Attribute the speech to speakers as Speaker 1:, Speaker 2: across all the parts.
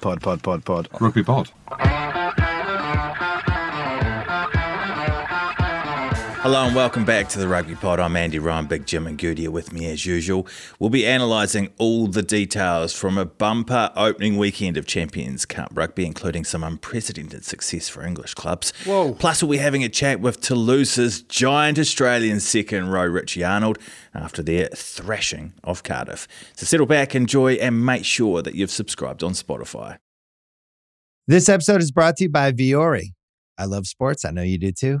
Speaker 1: Pod, pod, pod, pod.
Speaker 2: Rugby pod.
Speaker 3: Hello and welcome back to the Rugby Pod. I'm Andy Ryan, Big Jim and Goody are with me as usual. We'll be analysing all the details from a bumper opening weekend of Champions Cup rugby, including some unprecedented success for English clubs.
Speaker 1: Whoa.
Speaker 3: Plus, we'll be having a chat with Toulouse's giant Australian second row, Richie Arnold, after their thrashing of Cardiff. So settle back, enjoy, and make sure that you've subscribed on Spotify.
Speaker 4: This episode is brought to you by Vuori. I love sports. I know you do too.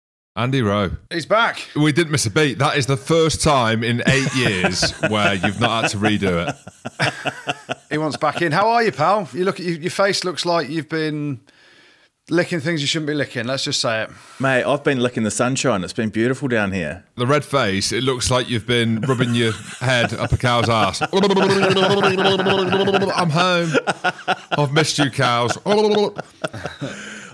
Speaker 2: Andy Rowe.
Speaker 1: He's back.
Speaker 2: We didn't miss a beat. That is the first time in eight years where you've not had to redo it.
Speaker 1: He wants back in. How are you, pal? You look at you, your face. Looks like you've been licking things you shouldn't be licking. Let's just say it.
Speaker 3: Mate, I've been licking the sunshine. It's been beautiful down here.
Speaker 2: The red face, it looks like you've been rubbing your head up a cow's ass. I'm home. I've missed you, cows.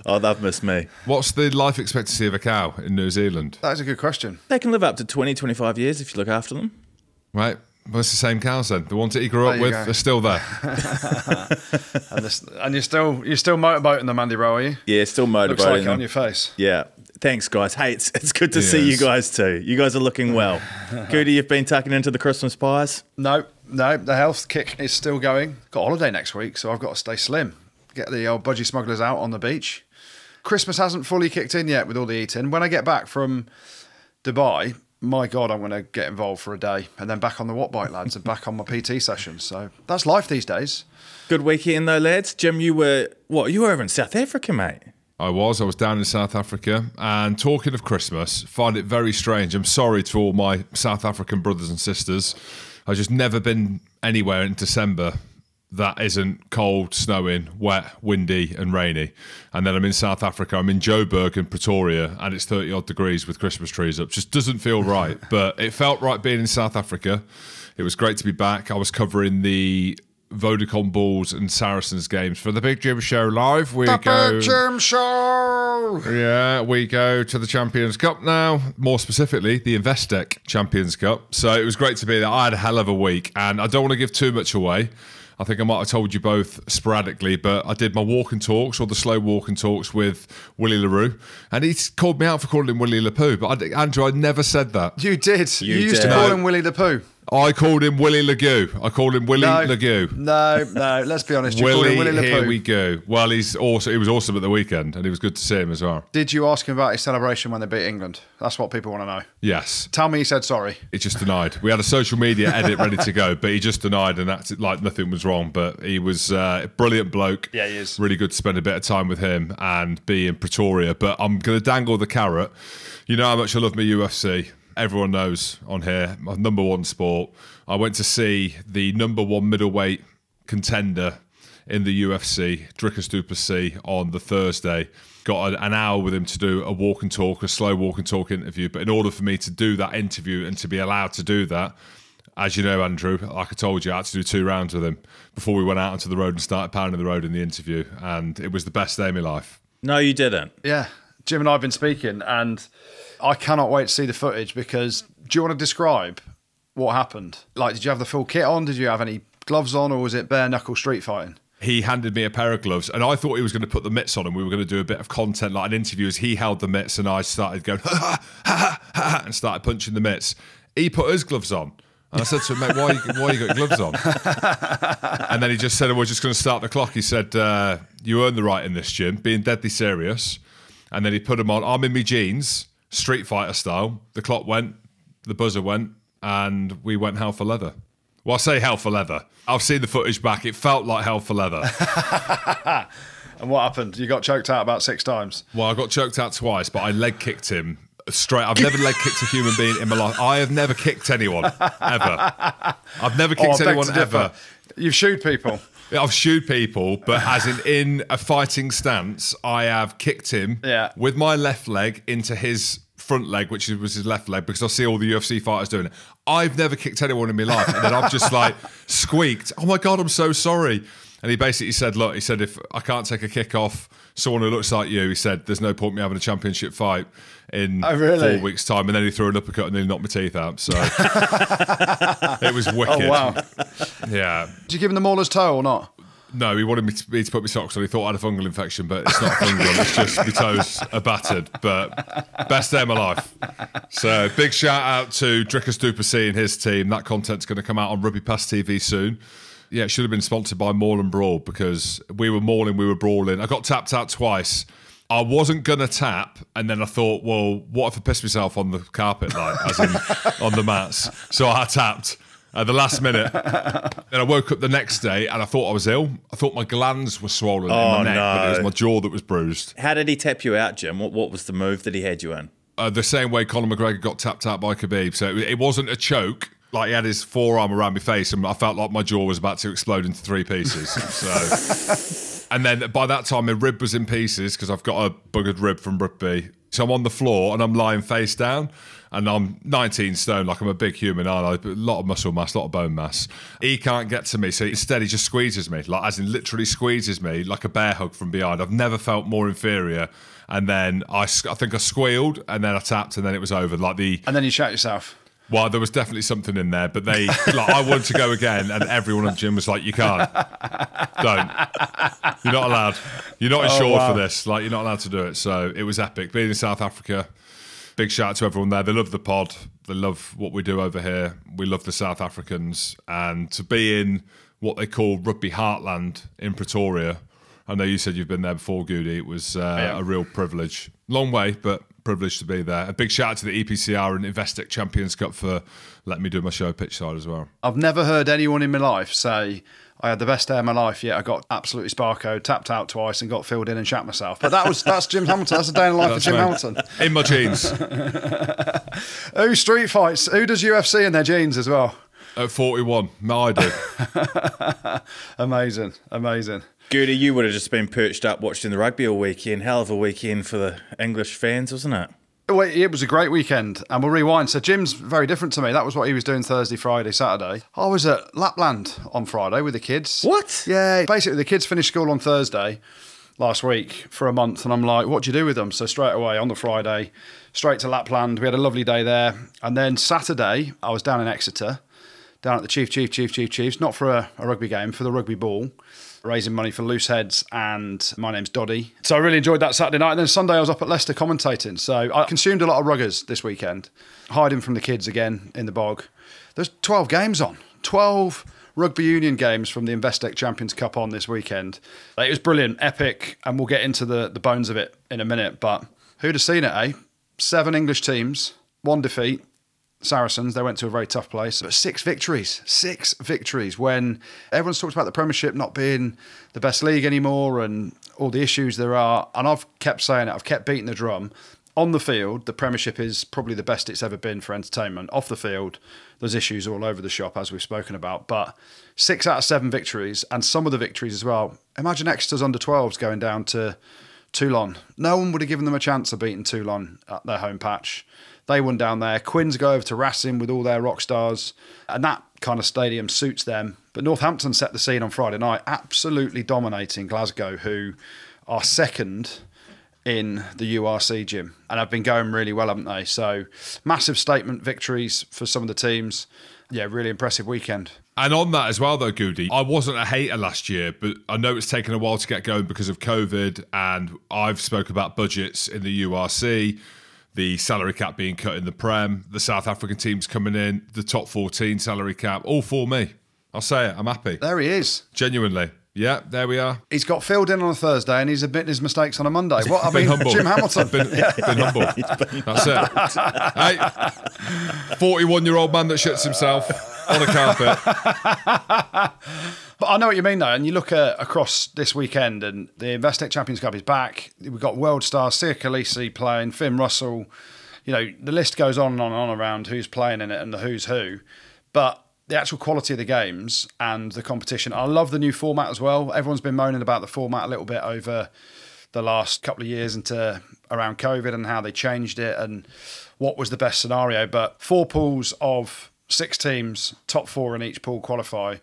Speaker 3: Oh, they've missed me.
Speaker 2: What's the life expectancy of a cow in New Zealand?
Speaker 1: That is a good question.
Speaker 3: They can live up to 20, 25 years if you look after them.
Speaker 2: Right? Well, it's the same cows then. The ones that he grew
Speaker 1: There
Speaker 2: up
Speaker 1: you
Speaker 2: with
Speaker 1: go.
Speaker 2: are still there.
Speaker 1: And, this, and you're still you're still motorboating them, Andy Rowe, are you?
Speaker 3: Yeah, still
Speaker 1: Looks
Speaker 3: motivating
Speaker 1: like it on your face.
Speaker 3: Yeah. Thanks, guys. Hey, it's, it's good to see you
Speaker 2: Yes.
Speaker 3: guys too. You guys are looking well. Goody, you've been tucking into the Christmas pies.
Speaker 1: No, no, the health kick is still going. Got a holiday next week, so I've got to stay slim. Get the old budgie smugglers out on the beach. Christmas hasn't fully kicked in yet with all the eating. When I get back from Dubai, my God, I'm going to get involved for a day and then back on the Wattbike lads and back on my PT sessions. So that's life these days.
Speaker 3: Good weekend though, lads. Jim, you were what? You were over in South Africa, mate.
Speaker 2: I was. I was down in South Africa. And talking of Christmas, find it very strange. I'm sorry to all my South African brothers and sisters. I've just never been anywhere in December that isn't cold, snowing, wet, windy, and rainy. And then I'm in South Africa. I'm in Joburg and Pretoria, and it's 30 odd degrees with Christmas trees up. Just doesn't feel right. but it felt right being in South Africa. It was great to be back. I was covering the Vodacom Bulls and Saracens games for the Big Jim Show live. We go.
Speaker 1: Big Jim Show!
Speaker 2: Yeah, we go to the Champions Cup now. More specifically, the Investec Champions Cup. So it was great to be there. I had a hell of a week, and I don't want to give too much away. I think I might have told you both sporadically, but I did my walk and talks or the slow walk and talks with Willie le Roux, and he called me out for calling him Willie LaPoo. But I, Andrew, I never said that.
Speaker 1: You did. You,
Speaker 3: You
Speaker 1: used
Speaker 3: did.
Speaker 1: to call him Willie the Pooh.
Speaker 2: I called him Willie Lagoo. I called him Willie
Speaker 1: No,
Speaker 2: Lagoo.
Speaker 1: no, no. Let's be honest. You
Speaker 2: Willie,
Speaker 1: him Willie
Speaker 2: here we go. Well, he's also he was awesome at the weekend, and it was good to see him as well.
Speaker 1: Did you ask him about his celebration when they beat England? That's what people want to know.
Speaker 2: Yes,
Speaker 1: Tell me he said sorry.
Speaker 2: He just denied. We had a social media edit ready to go, but he just denied and acted like nothing was wrong. But he was uh, a brilliant bloke.
Speaker 1: Yeah, he is.
Speaker 2: Really good to spend a bit of time with him and be in Pretoria. But I'm going to dangle the carrot. You know how much I love my UFC. Everyone knows on here, my number one sport. I went to see the number one middleweight contender in the UFC, Dricus Du Plessis, on the Thursday. Got an, an hour with him to do a walk and talk, a slow walk and talk interview. But in order for me to do that interview and to be allowed to do that, as you know, Andrew, like I told you, I had to do two rounds with him before we went out onto the road and started pounding the road in the interview. And it was the best day of my life.
Speaker 3: No, you didn't.
Speaker 1: Yeah, Jim and I have been speaking, and I cannot wait to see the footage because do you want to describe what happened? Like, did you have the full kit on? Did you have any gloves on, or was it bare knuckle street fighting?
Speaker 2: he handed me a pair of gloves and I thought he was going to put the mitts on and we were going to do a bit of content like an interview as he held the mitts and I started going ha ha ha ha, ha and started punching the mitts. He put his gloves on. And I said to him, mate, why, why you got your gloves on? and then he just said, we're just going to start the clock. He said, uh, you earn the right in this, gym, being deadly serious. And then he put them on. I'm in my jeans, Street Fighter style. The clock went, the buzzer went, and we went hell for leather. Well, I say hell for leather. I've seen the footage back. It felt like hell for leather.
Speaker 1: and what happened? You got choked out about six times.
Speaker 2: Well, I got choked out twice, but I leg kicked him straight. I've never leg kicked a human being in my life. I have never kicked anyone ever. I've never oh, kicked oh, anyone ever.
Speaker 1: You've shooed people.
Speaker 2: I've shooed people, but as in in a fighting stance, I have kicked him
Speaker 1: yeah.
Speaker 2: with my left leg into his front leg, which was his left leg, because I see all the UFC fighters doing it. I've never kicked anyone in my life, and then I've just like squeaked, "Oh my god, I'm so sorry." And he basically said, "Look," he said, "if I can't take a kick off someone who looks like you," he said, "There's no point me having a championship fight in
Speaker 1: oh, really?
Speaker 2: four weeks' time." And then he threw an uppercut and nearly knocked my teeth out. So it was oh, wicked.
Speaker 1: Oh wow!
Speaker 2: Yeah.
Speaker 1: Did you give him the mauler's toe or not?
Speaker 2: No, he wanted me to, me to, put my socks on. He thought I had a fungal infection, but it's not fungal. it's just my toes are battered. But best day of my life. So big shout out to Dricus du Plessis and his team. That content's going to come out on Rugby Pass TV soon. Yeah, it should have been sponsored by Maul and Brawl because we were mauling, we were brawling. I got tapped out twice. I wasn't gonna tap, and then I thought, well, what if I piss myself on the carpet, like as in on the mats? So I tapped at the last minute. then I woke up the next day and I thought I was ill. I thought my glands were swollen oh, in my neck, no. but it was my jaw that was bruised.
Speaker 3: How did he tap you out, Jim? What, what was the move that he had you in?
Speaker 2: Uh, the same way Conor McGregor got tapped out by Khabib. So it, it wasn't a choke. Like he had his forearm around my face, and I felt like my jaw was about to explode into three pieces. so, and then by that time, my rib was in pieces because I've got a buggered rib from rugby. So I'm on the floor and I'm lying face down and I'm 19 stone, like I'm a big human, aren't? A lot of muscle mass, a lot of bone mass. He can't get to me, so instead he just squeezes me, like as in literally squeezes me like a bear hug from behind. I've never felt more inferior. And then I, I think I squealed, and then I tapped, and then it was over. Like the
Speaker 1: and then you shot yourself.
Speaker 2: Well, there was definitely something in there, but they like I wanted to go again, and everyone in the gym was like, "You can't, don't, you're not allowed, you're not insured oh, wow. for this. Like, you're not allowed to do it." So it was epic. Being in South Africa, big shout out to everyone there. They love the pod. They love what we do over here. We love the South Africans, and to be in what they call rugby heartland in Pretoria. I know you said you've been there before, Goody. It was uh, yeah. a real privilege. Long way, but privileged to be there. A big shout out to the EPCR and Investec Champions Cup for letting me do my show pitch side as well.
Speaker 1: I've never heard anyone in my life say I had the best day of my life. Yet I got absolutely sparkoed, tapped out twice, and got filled in and shat myself. But that was that's Jim Hamilton. That's a day in the life that's of Jim Hamilton.
Speaker 2: In my jeans.
Speaker 1: Who street fights? Who does UFC in their jeans as well?
Speaker 2: At 41. No, I do.
Speaker 1: amazing. Amazing.
Speaker 3: Goody, you would have just been perched up watching the rugby all weekend. Hell of a weekend for the English fans, wasn't it?
Speaker 1: Well, it was a great weekend, and we'll rewind. So Jim's very different to me. That was what he was doing Thursday, Friday, Saturday. I was at Lapland on Friday with the kids.
Speaker 3: What?
Speaker 1: Yeah, basically the kids finished school on Thursday last week for a month, and I'm like, "What do you do with them?" So straight away on the Friday, straight to Lapland. We had a lovely day there, and then Saturday I was down in Exeter, down at the Chief Chief Chief Chief Chiefs, not for a, a rugby game, for the rugby ball raising money for Loose Heads, and my name's Doddie. So I really enjoyed that Saturday night. And then Sunday I was up at Leicester commentating. So I consumed a lot of ruggers this weekend, hiding from the kids again in the bog. There's 12 games on. 12 rugby union games from the Investec Champions Cup on this weekend. It was brilliant, epic, and we'll get into the, the bones of it in a minute. But who'd have seen it, eh? Seven English teams, one defeat, Saracens, they went to a very tough place, but six victories, six victories when everyone's talked about the Premiership not being the best league anymore and all the issues there are. And I've kept saying it, I've kept beating the drum. On the field, the Premiership is probably the best it's ever been for entertainment. Off the field, there's issues all over the shop, as we've spoken about. But six out of seven victories, and some of the victories as well. Imagine Exeter's under 12s going down to Toulon. No one would have given them a chance of beating Toulon at their home patch. They won down there. Quins go over to Racing with all their rock stars, and that kind of stadium suits them. But Northampton set the scene on Friday night, absolutely dominating Glasgow, who are second in the URC Jim, and have been going really well, haven't they? So massive statement victories for some of the teams. Yeah, really impressive weekend.
Speaker 2: And on that as well, though, Goody, I wasn't a hater last year, but I know it's taken a while to get going because of COVID. And I've spoke about budgets in the URC, the salary cap being cut in the Prem, the South African teams coming in, the top 14 salary cap, all for me. I'll say it. I'm happy.
Speaker 1: There he is.
Speaker 2: Genuinely. Yeah, there we are.
Speaker 1: He's got filled in on a Thursday and he's admitting his mistakes on a Monday. What I
Speaker 2: Been
Speaker 1: mean,
Speaker 2: humble.
Speaker 1: Jim Hamilton.
Speaker 2: Been, been humble. That's it. hey, 41 year old man that shits himself on a carpet.
Speaker 1: But I know what you mean, though. And you look at across this weekend, and the Investec Champions Cup is back. We've got world stars Siya Kolisi playing, Finn Russell. You know, the list goes on and on and on around who's playing in it and the who's who. But the actual quality of the games and the competition. I love the new format as well. Everyone's been moaning about the format a little bit over the last couple of years into around COVID and how they changed it and what was the best scenario. But four pools of six teams, top four in each pool qualify.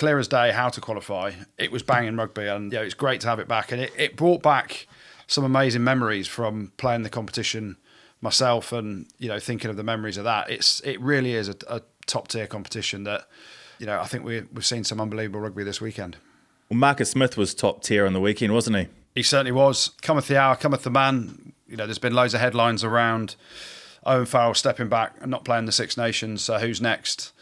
Speaker 1: Clear as day how to qualify. It was banging rugby, and yeah, it's great to have it back. And it, it brought back some amazing memories from playing the competition myself, and you know thinking of the memories of that. It's it really is a, a top tier competition that you know I think we we've seen some unbelievable rugby this weekend.
Speaker 3: Well, Marcus Smith was top tier on the weekend, wasn't he?
Speaker 1: He certainly was. Cometh the hour, cometh the man. You know, there's been loads of headlines around Owen Farrell stepping back and not playing the Six Nations. So who's next?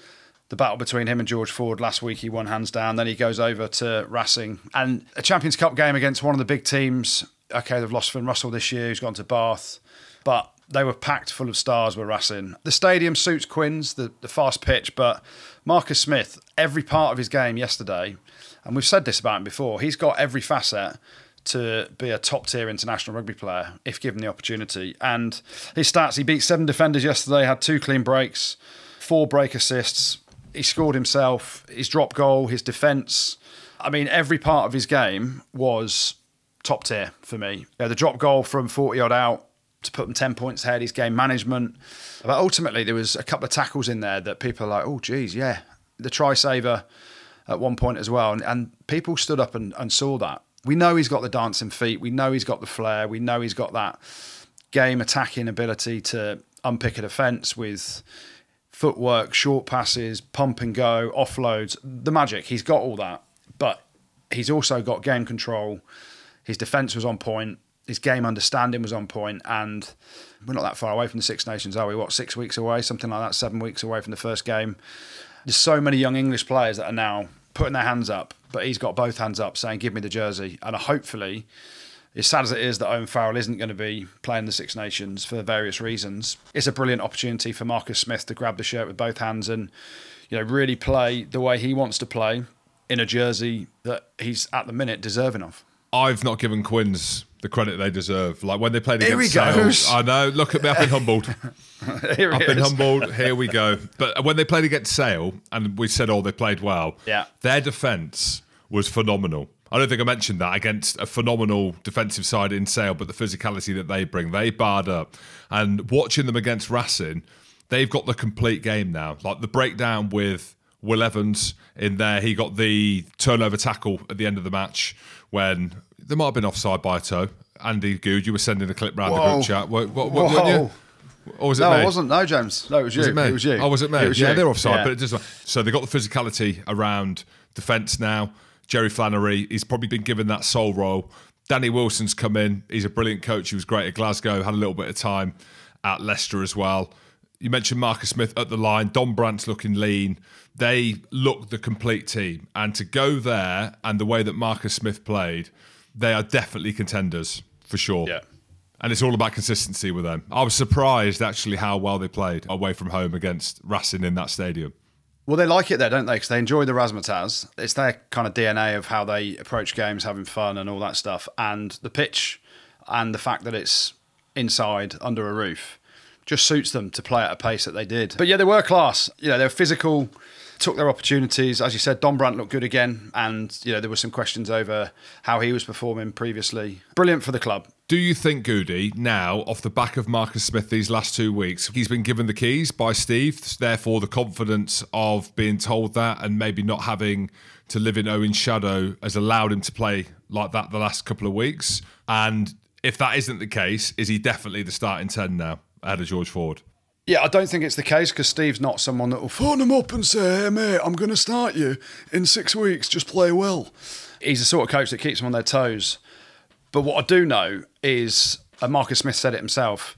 Speaker 1: The battle between him and George Ford last week, he won hands down. Then he goes over to Racing and a Champions Cup game against one of the big teams. Okay, they've lost Finn Russell this year. He's gone to Bath, but they were packed full of stars. Were Racing. The stadium suits Quins, the, the fast pitch, but Marcus Smith, every part of his game yesterday, and we've said this about him before. He's got every facet to be a top tier international rugby player if given the opportunity. And his stats he beat seven defenders yesterday, had two clean breaks, four break assists. He scored himself, his drop goal, his defence. I mean, every part of his game was top tier for me. Know, the drop goal from 40 odd out to put them 10 points ahead, his game management. But ultimately, there was a couple of tackles in there that people are like, oh, geez, yeah. The try saver at one point as well. And, and people stood up and, and saw that. We know he's got the dancing feet. We know he's got the flair. We know he's got that game attacking ability to unpick a defence with footwork, short passes, pump and go, offloads, the magic. He's got all that. But he's also got game control. His defence was on point. His game understanding was on point. point, and we're not that far away from the Six Nations, are we? What six weeks away, something like that, seven weeks away from the first game. There's so many young English players that are now putting their hands up, but he's got both hands up, saying, "Give me the jersey." And hopefully, as sad as it is that Owen Farrell isn't going to be playing the Six Nations for various reasons, it's a brilliant opportunity for Marcus Smith to grab the shirt with both hands and, you know, really play the way he wants to play in a jersey that he's at the minute deserving of.
Speaker 2: I've not given Quins the credit they deserve. Like when they played
Speaker 1: Here
Speaker 2: against
Speaker 1: he goes.
Speaker 2: Sale, I know. Look at me, I've been humbled.
Speaker 1: Here
Speaker 2: I've been
Speaker 1: is.
Speaker 2: humbled. Here we go. But when they played against Sale, and we said, oh, they played well.
Speaker 1: Yeah.
Speaker 2: Their defence was phenomenal. I don't think I mentioned that against a phenomenal defensive side in Sale, but the physicality that they bring, they barred up. And watching them against Racing, they've got the complete game now. Like the breakdown with Will Evans in there, he got the turnover tackle at the end of the match when there might have been offside by a toe. Andy Good, you were sending a clip round the group chat. What, what,
Speaker 1: Whoa.
Speaker 2: weren't you? Or was it
Speaker 1: No,
Speaker 2: me?
Speaker 1: it wasn't. No, James. No, it was you.
Speaker 2: Was it me?
Speaker 1: was you.
Speaker 2: Oh, was it me?
Speaker 1: was
Speaker 2: yeah,
Speaker 1: you.
Speaker 2: they're offside,
Speaker 1: Yeah.
Speaker 2: but it just so they got the physicality around defence now. Jerry Flannery, he's probably been given that sole role. Danny Wilson's come in. He's a brilliant coach. He was great at Glasgow. Had a little bit of time at Leicester as well. You mentioned Marcus Smith at the line. Don Brandt's looking lean. They look the complete team, and to go there and the way that Marcus Smith played, they are definitely contenders for sure.
Speaker 1: Yeah.
Speaker 2: And it's all about consistency with them. I was surprised actually how well they played away from home against Racing in that stadium.
Speaker 1: Well, they like it there, don't they? Because they enjoy the razzmatazz. It's their kind of DNA of how they approach games, having fun and all that stuff. And the pitch and the fact that it's inside under a roof just suits them to play at a pace that they did. But yeah, they were class. You know, they're physical, took their opportunities. As you said, Don Brandt looked good again. And, you know, there were some questions over how he was performing previously. Brilliant for the club.
Speaker 2: Do you think, Goody, now, off the back of Marcus Smith these last two weeks, he's been given the keys by Steve, therefore the confidence of being told that and maybe not having to live in Owen's shadow has allowed him to play like that the last couple of weeks? And if that isn't the case, is he definitely the starting 10 now ahead of George Ford?
Speaker 1: Yeah, I don't think it's the case because Steve's not someone that will phone him up and say, hey, mate, I'm going to start you in six weeks. Just play well. He's the sort of coach that keeps them on their toes. But what I do know is, and Marcus Smith said it himself,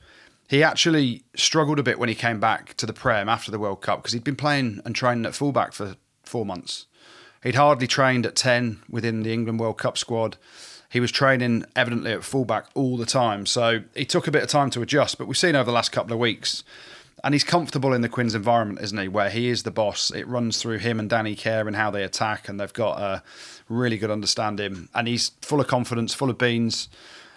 Speaker 1: he actually struggled a bit when he came back to the Prem after the World Cup because he'd been playing and training at fullback for four months. He'd hardly trained at 10 within the England World Cup squad. He was training evidently at fullback all the time. So he took a bit of time to adjust, but we've seen over the last couple of weeks. And he's comfortable in the Quinn's environment, isn't he? Where he is the boss. It runs through him and Danny Care and how they attack, and they've got a really good understanding. And he's full of confidence, full of beans.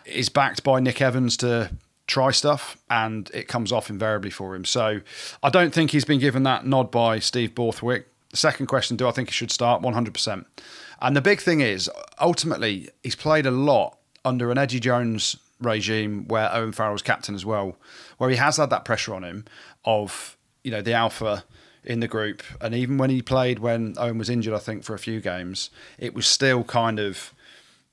Speaker 1: He's backed by Nick Evans to try stuff, and it comes off invariably for him. So I don't think he's been given that nod by Steve Borthwick. The second question, do I think he should start? 100%. And the big thing is, ultimately, he's played a lot under an Eddie Jones regime where Owen Farrell's captain as well, where he has had that pressure on him of, you know, the alpha in the group. And even when he played when Owen was injured, I think, for a few games, it was still kind of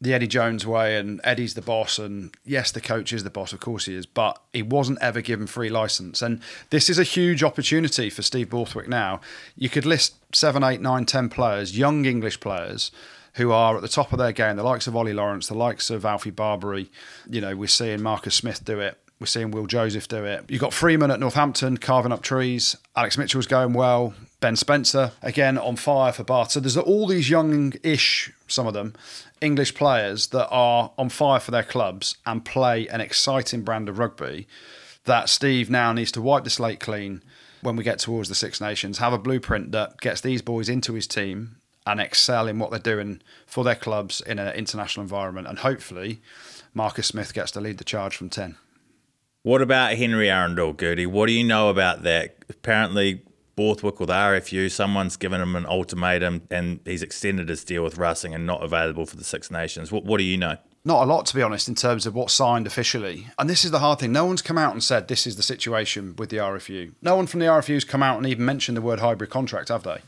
Speaker 1: the Eddie Jones way, and Eddie's the boss, and yes, the coach is the boss, of course he is, but he wasn't ever given free license. And this is a huge opportunity for Steve Borthwick now. You could list seven, eight, nine, ten players, young English players, who are at the top of their game, the likes of Ollie Lawrence, the likes of Alfie Barbeary. You know, we're seeing Marcus Smith do it. We're seeing Will Joseph do it. You've got Freeman at Northampton carving up trees. Alex Mitchell's going well. Ben Spencer, again, on fire for Bath. So there's all these young ish, some of them, English players that are on fire for their clubs and play an exciting brand of rugby that Steve now needs to wipe the slate clean when we get towards the Six Nations, have a blueprint that gets these boys into his team and excel in what they're doing for their clubs in an international environment. And hopefully, Marcus Smith gets to lead the charge from 10.
Speaker 3: What about Henry Arundell, Gertie? What do you know about that? Apparently, Borthwick with RFU, someone's given him an ultimatum and he's extended his deal with Racing and not available for the Six Nations. What, what do you know?
Speaker 1: Not a lot, to be honest, in terms of what's signed officially. And this is the hard thing. No one's come out and said this is the situation with the RFU. No one from the RFU's come out and even mentioned the word hybrid contract, have they?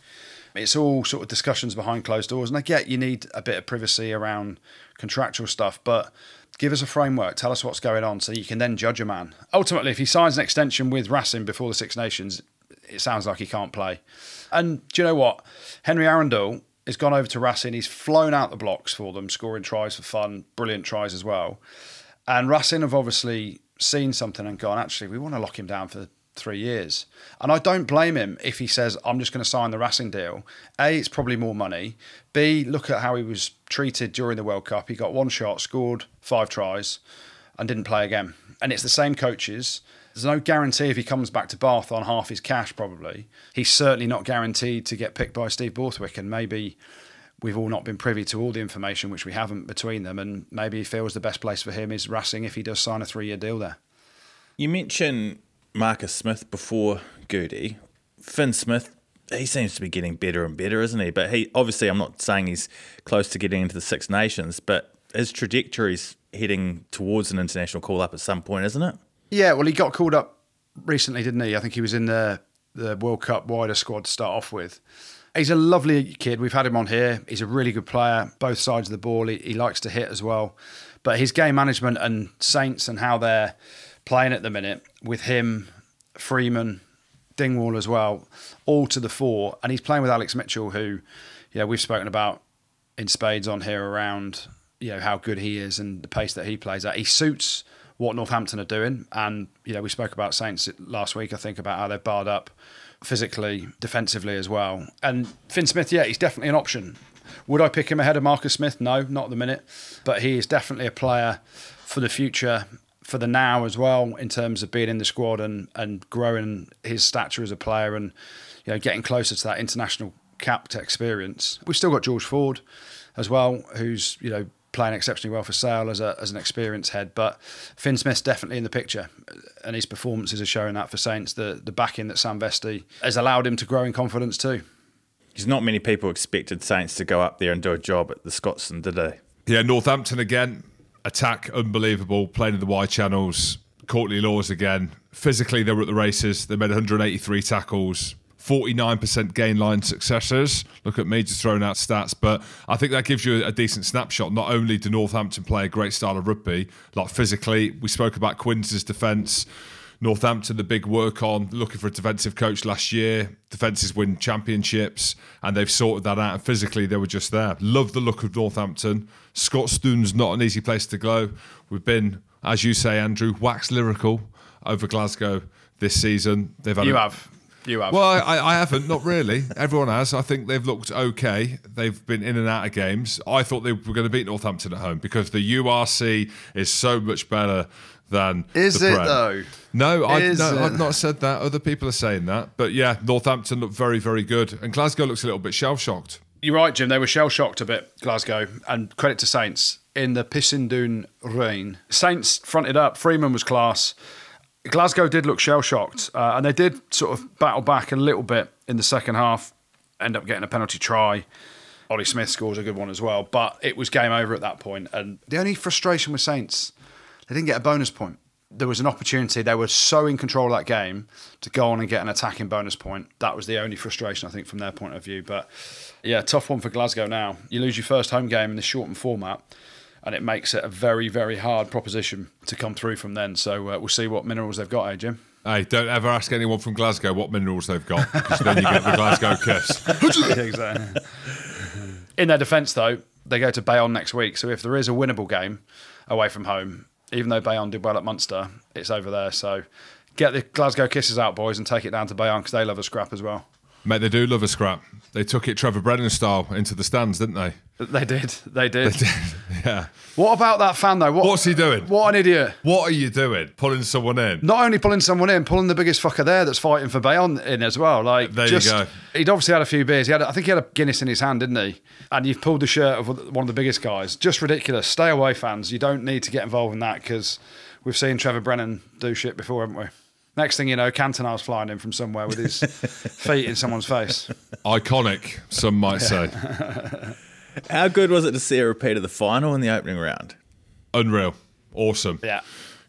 Speaker 1: It's all sort of discussions behind closed doors. And I get you need a bit of privacy around contractual stuff, but give us a framework. Tell us what's going on so you can then judge a man. Ultimately, if he signs an extension with Racing before the Six Nations, it sounds like he can't play. And do you know what? Henry Arundell has gone over to Racing. He's flown out the blocks for them, scoring tries for fun, brilliant tries as well. And Racing have obviously seen something and gone, actually, we want to lock him down for three years. And I don't blame him if he says, I'm just going to sign the Racing deal. A, it's probably more money. B, look at how he was treated during the World Cup. He got one shot, scored five tries, and didn't play again. And it's the same coaches. There's no guarantee if he comes back to Bath on half his cash, probably. He's certainly not guaranteed to get picked by Steve Borthwick, and maybe we've all not been privy to all the information, which we haven't between them, and maybe he feels the best place for him is Racing if he does sign a three year deal there.
Speaker 3: You mentioned Marcus Smith before Gertie. Finn Smith, he seems to be getting better and better, isn't he? But he obviously, I'm not saying he's close to getting into the Six Nations, but his trajectory's heading towards an international call up at some point, isn't it?
Speaker 1: Yeah, well, he got called up recently, didn't he? I think he was in the the World Cup wider squad to start off with. He's a lovely kid. We've had him on here. He's a really good player, both sides of the ball. He, he likes to hit as well. But his game management and Saints and how they're playing at the minute with him, Freeman, Dingwall as well, all to the fore. And he's playing with Alex Mitchell, who, you know, we've spoken about in spades on here around, you know, how good he is and the pace that he plays at. He suits what Northampton are doing. And, you know, we spoke about Saints last week, I think, about how they're barred up physically, defensively as well. And Finn Smith, yeah, he's definitely an option. Would I pick him ahead of Marcus Smith? No, not at the minute. But he is definitely a player for the future, for the now as well, in terms of being in the squad and, and growing his stature as a player and, you know, getting closer to that international capped experience. We've still got George Ford as well, who's, you know, playing exceptionally well for Sale as, a, as an experienced head. But Finn Smith's definitely in the picture, and his performances are showing that for Saints. The the backing that Sam Vesty has allowed him to grow in confidence too.
Speaker 3: There's not many people expected Saints to go up there and do a job at the Scotstoun, did they?
Speaker 2: Yeah, Northampton again. Attack unbelievable, playing in the wide channels. Courtney Lawes again. Physically, they were at the races. They made 183 tackles, 49% gain line successes. Look at me just throwing out stats, but I think that gives you a decent snapshot. Not only do Northampton play a great style of rugby, like physically, we spoke about Quinn's defence. Northampton, the big work on looking for a defensive coach last year. Defences win championships, and they've sorted that out. And physically, they were just there. Love the look of Northampton. Scotstoun's not an easy place to go. We've been, as you say, Andrew, wax lyrical over Glasgow this season. They've had
Speaker 1: You
Speaker 2: a-
Speaker 1: have. You have.
Speaker 2: well, I, I haven't, not really. Everyone has. I think they've looked okay. They've been in and out of games. I thought they were going to beat Northampton at home because the URC is so much better than
Speaker 1: Is
Speaker 2: the
Speaker 1: it,
Speaker 2: Prem.
Speaker 1: though?
Speaker 2: No, I,
Speaker 1: Is
Speaker 2: no
Speaker 1: it?
Speaker 2: I've not said that. Other people are saying that. But yeah, Northampton look very, very good, and Glasgow looks a little bit shell shocked.
Speaker 1: You're right, Jim. They were shell shocked a bit, Glasgow, and credit to Saints in the Pissindoon rain. Saints fronted up. Freeman was class. Glasgow did look shell shocked, uh, and they did sort of battle back a little bit in the second half. End up getting a penalty try. Ollie Smith scores a good one as well, but it was game over at that point. And the only frustration with Saints, they didn't get a bonus point. There was an opportunity. They were so in control of that game to go on and get an attacking bonus point. That was the only frustration, I think, from their point of view. But yeah, tough one for Glasgow now. You lose your first home game in the shortened format, and it makes it a very, very hard proposition to come through from then. So uh, we'll see what minerals they've got, eh, Jim?
Speaker 2: Hey, don't ever ask anyone from Glasgow what minerals they've got because then you get the Glasgow kiss.
Speaker 1: exactly. In their defence, though, they go to Bayonne next week. So if there is a winnable game away from home, even though Bayonne did well at Munster, it's over there. So get the Glasgow kisses out, boys, and take it down to Bayonne because they love a scrap as well.
Speaker 2: Mate, they do love a scrap. They took it Trevor Brennan style into the stands, didn't they?
Speaker 1: They did. They did. They did.
Speaker 2: yeah.
Speaker 1: What about that fan, though? What,
Speaker 2: What's he doing?
Speaker 1: What an idiot.
Speaker 2: What are you doing? Pulling someone in?
Speaker 1: Not only pulling someone in, pulling the biggest fucker there that's fighting for Bayonne in as well. Like,
Speaker 2: There you
Speaker 1: just,
Speaker 2: go.
Speaker 1: He'd obviously had a few beers. He had, I think he had a Guinness in his hand, didn't he? And you've pulled the shirt of one of the biggest guys. Just ridiculous. Stay away, fans. You don't need to get involved in that because we've seen Trevor Brennan do shit before, haven't we? Next thing you know, Cantona's flying in from somewhere with his feet in someone's face.
Speaker 2: Iconic, some might say.
Speaker 3: How good was it to see a repeat of the final in the opening round?
Speaker 2: Unreal. Awesome.
Speaker 1: Yeah.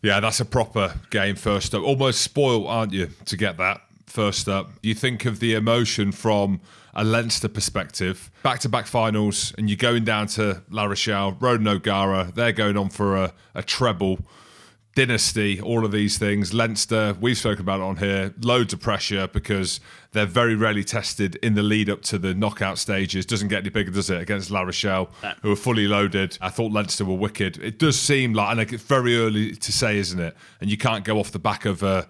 Speaker 2: Yeah, that's a proper game first up. Almost spoiled, aren't you, to get that first up? You think of the emotion from a Leinster perspective, back to back finals, and you're going down to La Rochelle, Ronan O'Gara, they're going on for a, a treble. Dynasty, all of these things. Leinster, we've spoken about it on here. Loads of pressure because they're very rarely tested in the lead up to the knockout stages. Doesn't get any bigger, does it? Against La Rochelle, who are fully loaded. I thought Leinster were wicked. It does seem like, and like, it's very early to say, isn't it? And you can't go off the back of a,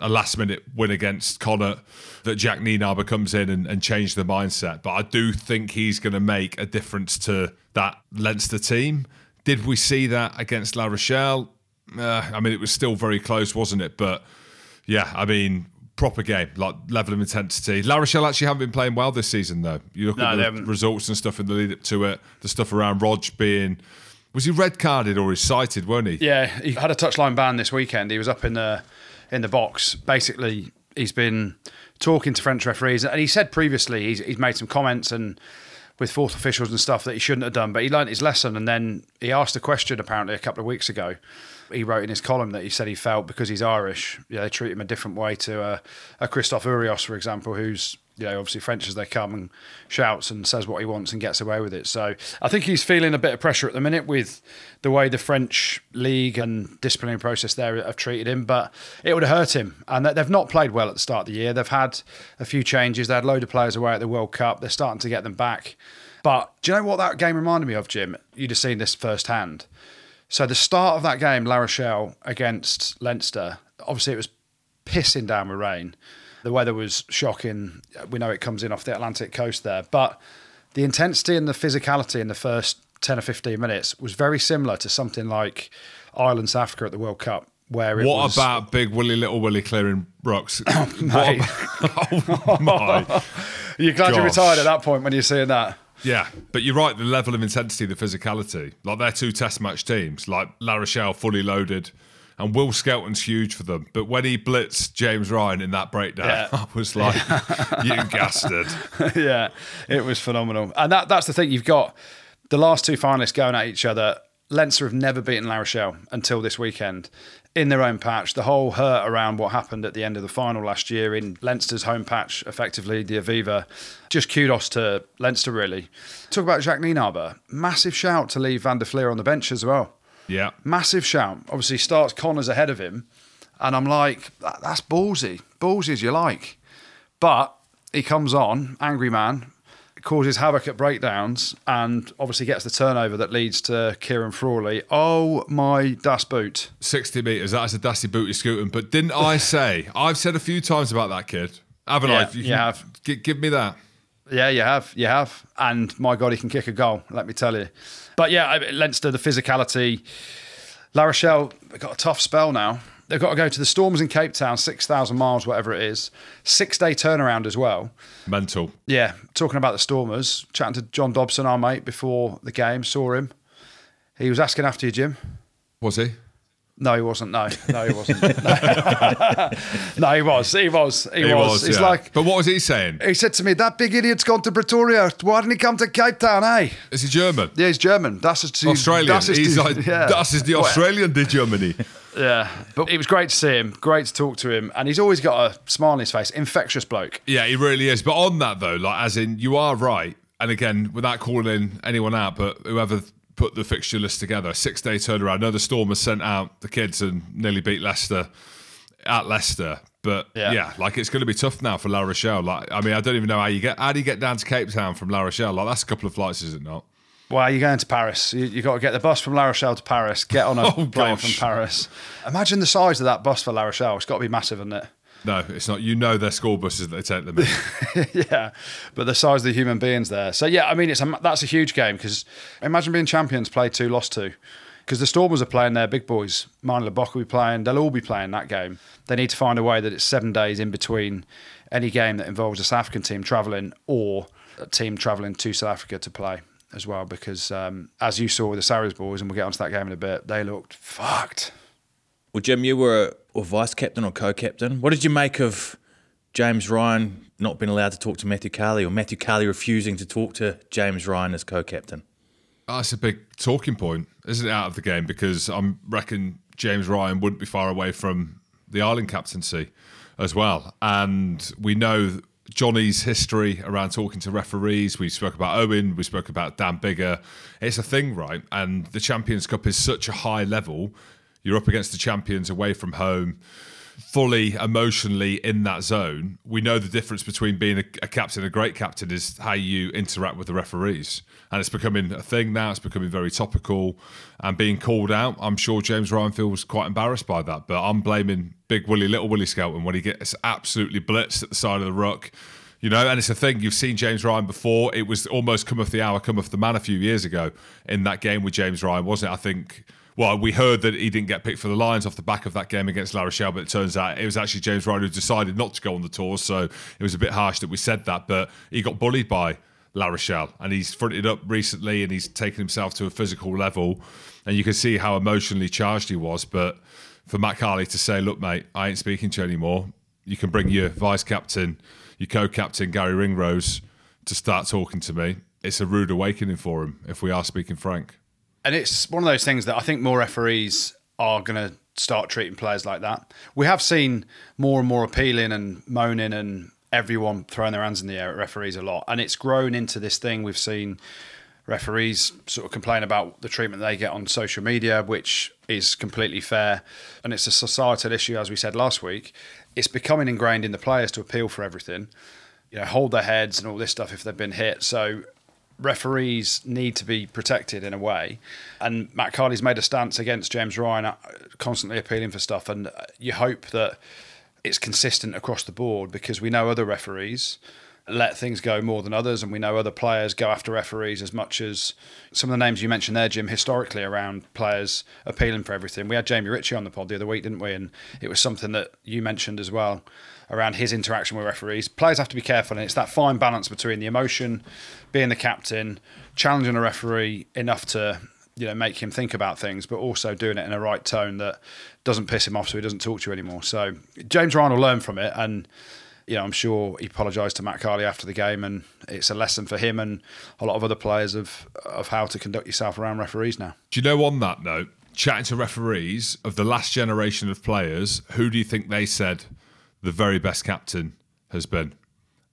Speaker 2: a last minute win against Connacht that Jacques Nienaber comes in and, and the mindset. But I do think he's going to make a difference to that Leinster team. Did we see that against La Rochelle? Uh, I mean, it was still very close, wasn't it? But yeah, I mean, proper game, like level of intensity. La Rochelle actually haven't been playing well this season, though. You look
Speaker 1: No,
Speaker 2: at the
Speaker 1: haven't.
Speaker 2: results and stuff in the lead up to it, the stuff around Rog being. Was he red carded or he cited, weren't he?
Speaker 1: Yeah, he had a touchline ban this weekend. He was up in the in the box. Basically, he's been talking to French referees, and he said previously he's, he's made some comments and with fourth officials and stuff that he shouldn't have done. But he learnt his lesson, and then he asked a question apparently a couple of weeks ago. He wrote in his column that he said he felt because he's Irish, yeah, they treat him a different way to uh, a Christophe Urios, for example, who's you know, obviously French as they come and shouts and says what he wants and gets away with it. So I think he's feeling a bit of pressure at the minute with the way the French league and disciplinary process there have treated him. But it would have hurt him. And they- they've not played well at the start of the year. They've had a few changes. They had a load of players away at the World Cup. They're starting to get them back. But do you know what that game reminded me of, Jim? You'd have seen this firsthand. So the start of that game, La Rochelle against Leinster, obviously it was pissing down with rain. The weather was shocking. We know it comes in off the Atlantic coast there, but the intensity and the physicality in the first 10 or 15 minutes was very similar to something like Ireland South Africa at the World Cup, where it
Speaker 2: What
Speaker 1: was,
Speaker 2: about Big Willie Little Willie clearing rocks?
Speaker 1: mate.
Speaker 2: about, oh my.
Speaker 1: You're glad you
Speaker 2: Gosh.
Speaker 1: retired at that point when you're seeing that.
Speaker 2: Yeah, but you're right. The level of intensity, the physicality, like they're two test match teams, like La Rochelle fully loaded, and Will Skelton's huge for them. But when he blitzed James Ryan in that breakdown,
Speaker 1: Yeah.
Speaker 2: I was like, "You bastard!"
Speaker 1: yeah, it was phenomenal. And that that's the thing. You've got the last two finalists going at each other Leinster have never beaten La Rochelle until this weekend in their own patch. The whole hurt around what happened at the end of the final last year in Leinster's home patch, effectively the Aviva. Just kudos to Leinster, really. Talk about Jacques Nienaber. Massive shout to leave Van der Flier on the bench as well.
Speaker 2: Yeah.
Speaker 1: Massive shout. Obviously, starts Connors ahead of him. And I'm like, that, that's ballsy. Ballsy as you like. But he comes on, angry man, causes havoc at breakdowns, and obviously gets the turnover that leads to Ciarán Frawley. Oh my das boot.
Speaker 2: 60 metres, that is a dusty booty scooting. But didn't I say, I've said a few times about that kid, haven't
Speaker 1: Yeah,
Speaker 2: I?
Speaker 1: you
Speaker 2: can
Speaker 1: have.
Speaker 2: gi- give me that.
Speaker 1: Yeah, you have, you have, and my God, he can kick a goal. Let me tell you. But yeah, Leinster, the physicality. La Rochelle got a tough spell now. They've got to go to the Stormers in Cape Town, six thousand miles, whatever it is. Six day turnaround as well.
Speaker 2: Mental.
Speaker 1: Yeah, talking about the Stormers, chatting to John Dobson, our mate, before the game, saw him. He was asking after you, Jim.
Speaker 2: Was he?
Speaker 1: No, he wasn't. No, no, he wasn't. no, he was. He was. He,
Speaker 2: He
Speaker 1: was. He's
Speaker 2: yeah.
Speaker 1: like,
Speaker 2: but what was he saying?
Speaker 1: he said to me, that big idiot's gone to Pretoria. Why didn't he come to Cape Town, eh?
Speaker 2: Is he German?
Speaker 1: Yeah, he's German. That's die,
Speaker 2: Australian.
Speaker 1: Das ist
Speaker 2: He's like,
Speaker 1: yeah.
Speaker 2: das is the Australian de Germany.
Speaker 1: Yeah, but it was great to see him. Great to talk to him, and he's always got a smile on his face. Infectious bloke.
Speaker 2: Yeah, he really is. But on that though, like as in you are right, and again, without calling in anyone out, but whoever put the fixture list together, six day turnaround. I know the Stormers sent out the kids and nearly beat Leicester at Leicester. But
Speaker 1: Yeah.
Speaker 2: yeah, like it's going to be tough now for La Rochelle. Like, I mean, I don't even know how you get how do you get down to Cape Town from La Rochelle? Like, that's a couple of flights, is it not?
Speaker 1: Well, you're going to Paris. You, you got to get the bus from La Rochelle to Paris. Get on a
Speaker 2: Oh,
Speaker 1: plane
Speaker 2: gosh.
Speaker 1: from Paris. Imagine the size of that bus for La Rochelle. It's got to be massive, isn't it?
Speaker 2: No, it's not. You know, their school buses that they take them in.
Speaker 1: yeah, but the size of the human beings there. So yeah, I mean, it's a, that's a huge game because imagine being champions, play two, lost two. Because the Stormers are playing their big boys. Manie Libbok will be playing. They'll all be playing that game. They need to find a way that it's seven days in between any game that involves a South African team travelling or a team travelling to South Africa to play as well. Because um, as you saw with the Sarries boys, and we'll get onto that game in a bit, they looked fucked.
Speaker 3: Well, Jim, you were a, a vice captain or co-captain. What did you make of James Ryan not being allowed to talk to Matthew Carley, or Matthew Carley refusing to talk to James Ryan as co-captain?
Speaker 2: That's a big talking point, isn't it, out of the game? Because I'm reckon James Ryan wouldn't be far away from the Ireland captaincy as well. And we know Johnny's history around talking to referees. We spoke about Owen, we spoke about Dan Biggar. It's a thing, right? And the Champions Cup is such a high level. You're up against the champions away from home fully emotionally in that zone, we know the difference between being a, a captain and a great captain is how you interact with the referees. And it's becoming a thing now, it's becoming very topical and being called out. I'm sure James Ryan feels quite embarrassed by that, but I'm blaming Big Willie, Little Willie Skelton when he gets absolutely blitzed at the side of the ruck. You know, and it's a thing. You've seen James Ryan before. It was almost come off the hour, come off the man a few years ago in that game with James Ryan, wasn't it? I think well, we heard that he didn't get picked for the Lions off the back of that game against La Rochelle, but it turns out it was actually James Ryan who decided not to go on the tour. So it was a bit harsh that we said that, but he got bullied by La Rochelle and he's fronted up recently and he's taken himself to a physical level. And you can see how emotionally charged he was. But for Matt Carley to say, look, mate, I ain't speaking to you anymore, you can bring your vice captain, your co captain, Garry Ringrose, to start talking to me. It's a rude awakening for him, if we are speaking frank.
Speaker 1: And it's one of those things that I think more referees are going to start treating players like that. We have seen more and more appealing and moaning and everyone throwing their hands in the air at referees a lot. And it's grown into this thing. We've seen referees sort of complain about the treatment they get on social media, which is completely fair. And it's a societal issue, as we said last week. It's becoming ingrained in the players to appeal for everything, you know, hold their heads and all this stuff if they've been hit. So referees need to be protected in a way. And Matt Carley's made a stance against James Ryan, uh, constantly appealing for stuff. And uh, you hope that it's consistent across the board because we know other referees let things go more than others, and we know other players go after referees as much as some of the names you mentioned there, Jim, historically around players appealing for everything. We had Jamie Ritchie on the pod the other week, didn't we? And it was something that you mentioned as well around his interaction with referees. Players have to be careful, and it's that fine balance between the emotion, being the captain, challenging a referee enough to you know make him think about things, but also doing it in a right tone that doesn't piss him off, so he doesn't talk to you anymore. So James Ryan will learn from it, and you know, I'm sure he apologised to Matt Carley after the game, and it's a lesson for him and a lot of other players of of how to conduct yourself around referees now.
Speaker 2: Do you know on that note, chatting to referees of the last generation of players, who do you think they said the very best captain has been?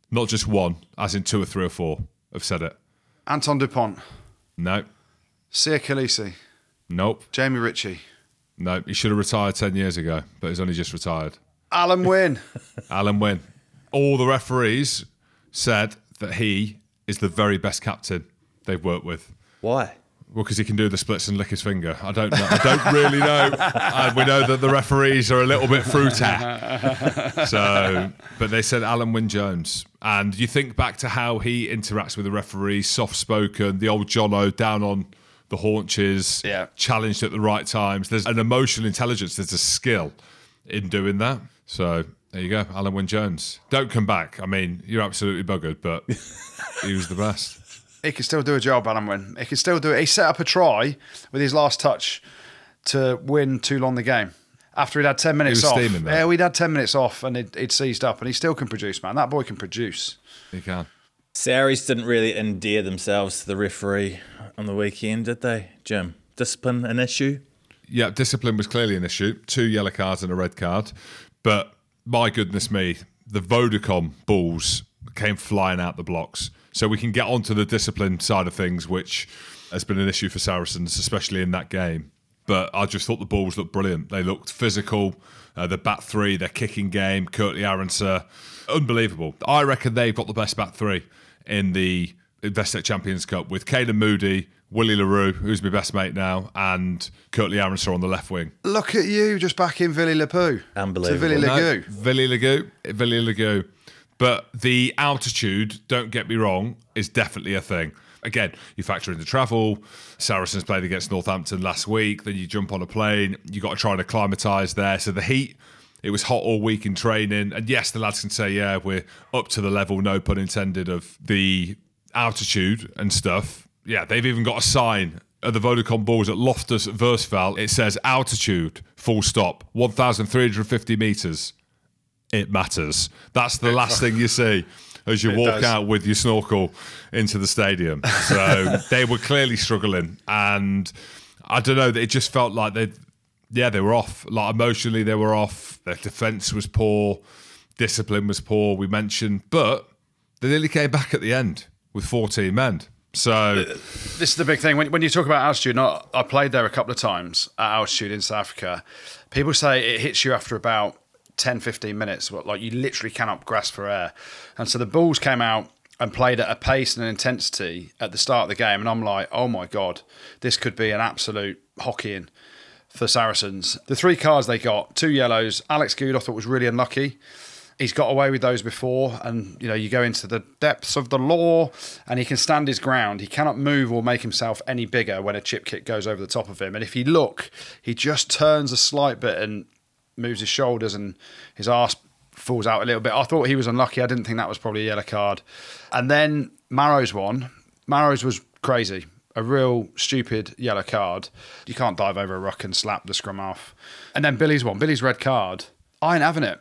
Speaker 2: Not just one, as in two or three or four have said it.
Speaker 1: Antoine Dupont,
Speaker 2: No,
Speaker 1: Siya Kolisi,
Speaker 2: nope,
Speaker 1: Jamie Ritchie,
Speaker 2: no. He should have retired 10 years ago, but he's only just retired.
Speaker 1: Alun Wyn.
Speaker 2: Alun Wyn. All the referees said that he is the very best captain they've worked with.
Speaker 3: Why?
Speaker 2: Well, because he can do the splits and lick his finger. I don't know. I don't really know. And we know that the referees are a little bit fruity. So, but they said Alun Wyn Jones. And you think back to how he interacts with the referees, soft spoken, the old Jono down on the haunches,
Speaker 1: Yeah.
Speaker 2: challenged at the right times. There's an emotional intelligence, there's a skill in doing that. So there you go, Alun Wyn Jones. Don't come back. I mean, you're absolutely buggered, but he was the best.
Speaker 1: He can still do a job, Alun Wyn. He can still do it. He set up a try with his last touch to win Toulon the game. After he'd had 10 minutes
Speaker 2: was
Speaker 1: off.
Speaker 2: steaming, though.
Speaker 1: yeah, we'd had 10 minutes off and he'd, he'd seized up and he still can produce, man. That boy can produce.
Speaker 2: He can.
Speaker 3: Sarries didn't really endear themselves to the referee on the weekend, did they, Jim? Discipline an issue?
Speaker 2: Yeah, discipline was clearly an issue. Two yellow cards and a red card. But my goodness me, the Vodacom Bulls came flying out the blocks. So we can get onto the discipline side of things, which has been an issue for Saracens, especially in that game. But I just thought the Bulls looked brilliant. They looked physical. Uh, the back three, their kicking game, Kurt-Lee Arendse, unbelievable. I reckon they've got the best back three in the Investec Champions Cup with Canan Moodie, Willie le Roux, who's my best mate now, and Kurt-Lee Arendse on the left wing.
Speaker 1: Look at you just back in Villy Lepoux.
Speaker 3: Unbelievable.
Speaker 1: To Villy
Speaker 2: No,
Speaker 1: Legoo.
Speaker 2: Villy Legoo. Villy Legoo. But the altitude, don't get me wrong, is definitely a thing. Again, you factor in the travel. Saracens played against Northampton last week. Then you jump on a plane. you got to try and acclimatise there. So the heat, it was hot all week in training. And yes, the lads can say, yeah, we're up to the level, no pun intended, of the altitude and stuff. Yeah, they've even got a sign at the Vodacom Bulls at Loftus Versfeld. It says altitude, full stop, 1,350 metres it matters. That's the last thing you see as you
Speaker 1: It
Speaker 2: walk
Speaker 1: does.
Speaker 2: out with your snorkel into the stadium. So they were clearly struggling, and I don't know. It just felt like they, yeah, they were off. Like emotionally, they were off. Their defense was poor, discipline was poor. We mentioned, but they nearly came back at the end with 14 men. So uh,
Speaker 1: This is the big thing. When, when you talk about altitude, I, I played there a couple of times at altitude in South Africa. People say it hits you after about 10, 15 minutes. Like you literally cannot grasp for air. And so the Bulls came out and played at a pace and an intensity at the start of the game. And I'm like, oh my God, this could be an absolute hockeying for Saracens. The three cards they got, two yellows. Alex Goode, I thought was really unlucky. He's got away with those before, and you know you go into the depths of the law, and he can stand his ground. He cannot move or make himself any bigger when a chip kick goes over the top of him. And if you look, he just turns a slight bit and moves his shoulders, and his arse falls out a little bit. I thought he was unlucky. I didn't think that was probably a yellow card. And then Maro's one. Maro's was crazy. A real stupid yellow card. You can't dive over a ruck and slap the scrum off. And then Billy's one. Billy's red card. I ain't having it.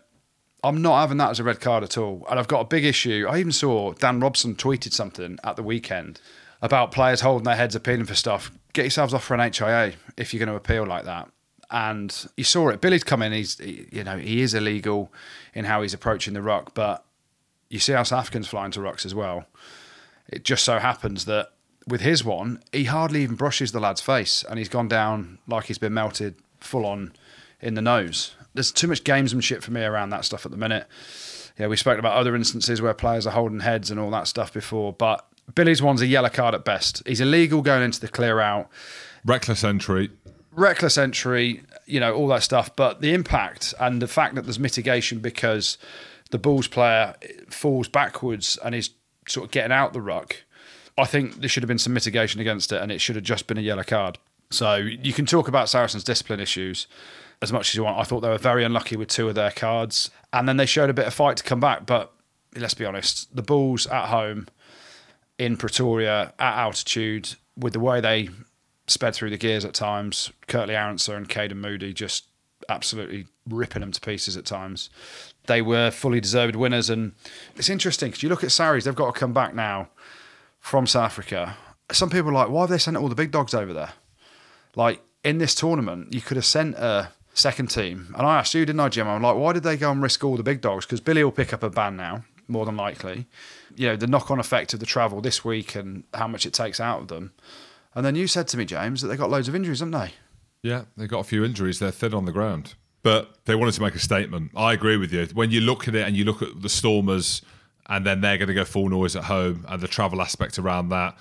Speaker 1: I'm not having that as a red card at all. And I've got a big issue. I even saw Dan Robson tweeted something at the weekend about players holding their heads appealing for stuff. Get yourselves off for an HIA if you're going to appeal like that. And you saw it. Billy's come in. He's, he- you know, he is illegal in how he's approaching the ruck, but you see how South Africans fly into rucks as well. It just so happens that with his one, he hardly even brushes the lad's face, and he's gone down like he's been melted full on in the nose. There's too much gamesmanship for me around that stuff at the minute. Yeah, we spoke about other instances where players are holding heads and all that stuff before, but Billy's one's a yellow card at best. He's illegal going into the clear out
Speaker 2: reckless entry.
Speaker 1: Reckless entry, you know, all that stuff. But the impact and the fact that there's mitigation because the Bulls player falls backwards and is sort of getting out the ruck, I think there should have been some mitigation against it and it should have just been a yellow card. So you can talk about Saracens' discipline issues as much as you want. I thought they were very unlucky with two of their cards. And then they showed a bit of fight to come back. But let's be honest, the Bulls at home in Pretoria at altitude with the way they sped through the gears at times. Kurt-Lee Arendse and Canan Moodie just absolutely ripping them to pieces at times. They were fully deserved winners, and it's interesting because you look at Sarries; they've got to come back now from South Africa. Some people are like, why have they sent all the big dogs over there? Like in this tournament, you could have sent a second team. And I asked you, didn't I, Jim? I'm like, why did they go and risk all the big dogs? Because Billy will pick up a ban now, more than likely. You know, the knock on effect of the travel this week and how much it takes out of them. And then you said to me, James, that they got loads of injuries, haven't they?
Speaker 2: Yeah, they got a few injuries. They're thin on the ground. But they wanted to make a statement. I agree with you. When you look at it and you look at the Stormers, and then they're going to go full noise at home, and the travel aspect around that.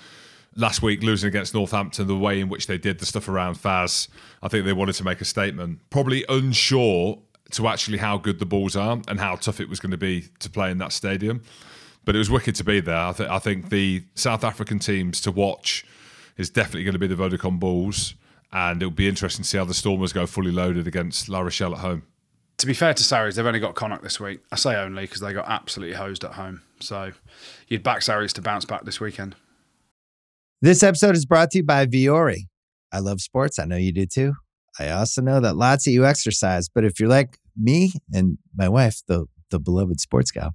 Speaker 2: Last week, losing against Northampton, the way in which they did the stuff around Faz, I think they wanted to make a statement. Probably unsure to actually how good the Bulls are and how tough it was going to be to play in that stadium. But it was wicked to be there. I, th- I think the South African teams to watch is definitely going to be the Vodacom Bulls and it'll be interesting to see how the Stormers go fully loaded against La Rochelle at home.
Speaker 1: To be fair to Sarries, they've only got Connacht this week. I say only because they got absolutely hosed at home. So you'd back Sarries to bounce back this weekend.
Speaker 4: This episode is brought to you by Vuori. I love sports. I know you do too. I also know that lots of you exercise, but if you're like me and my wife, the the beloved sports gal,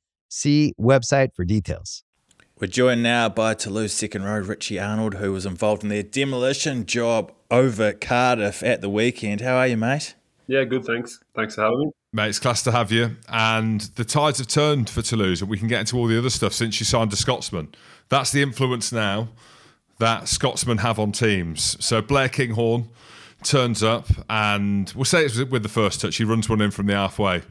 Speaker 4: See website for details.
Speaker 3: We're joined now by Toulouse second row Richie Arnold, who was involved in their demolition job over Cardiff at the weekend. How are you, mate?
Speaker 5: Yeah, good. Thanks. Thanks for having me.
Speaker 2: Mate, it's class to have you. And the tides have turned for Toulouse, and we can get into all the other stuff since you signed a Scotsman. That's the influence now that Scotsmen have on teams. So Blair Kinghorn turns up, and we'll say it's with the first touch. He runs one in from the halfway.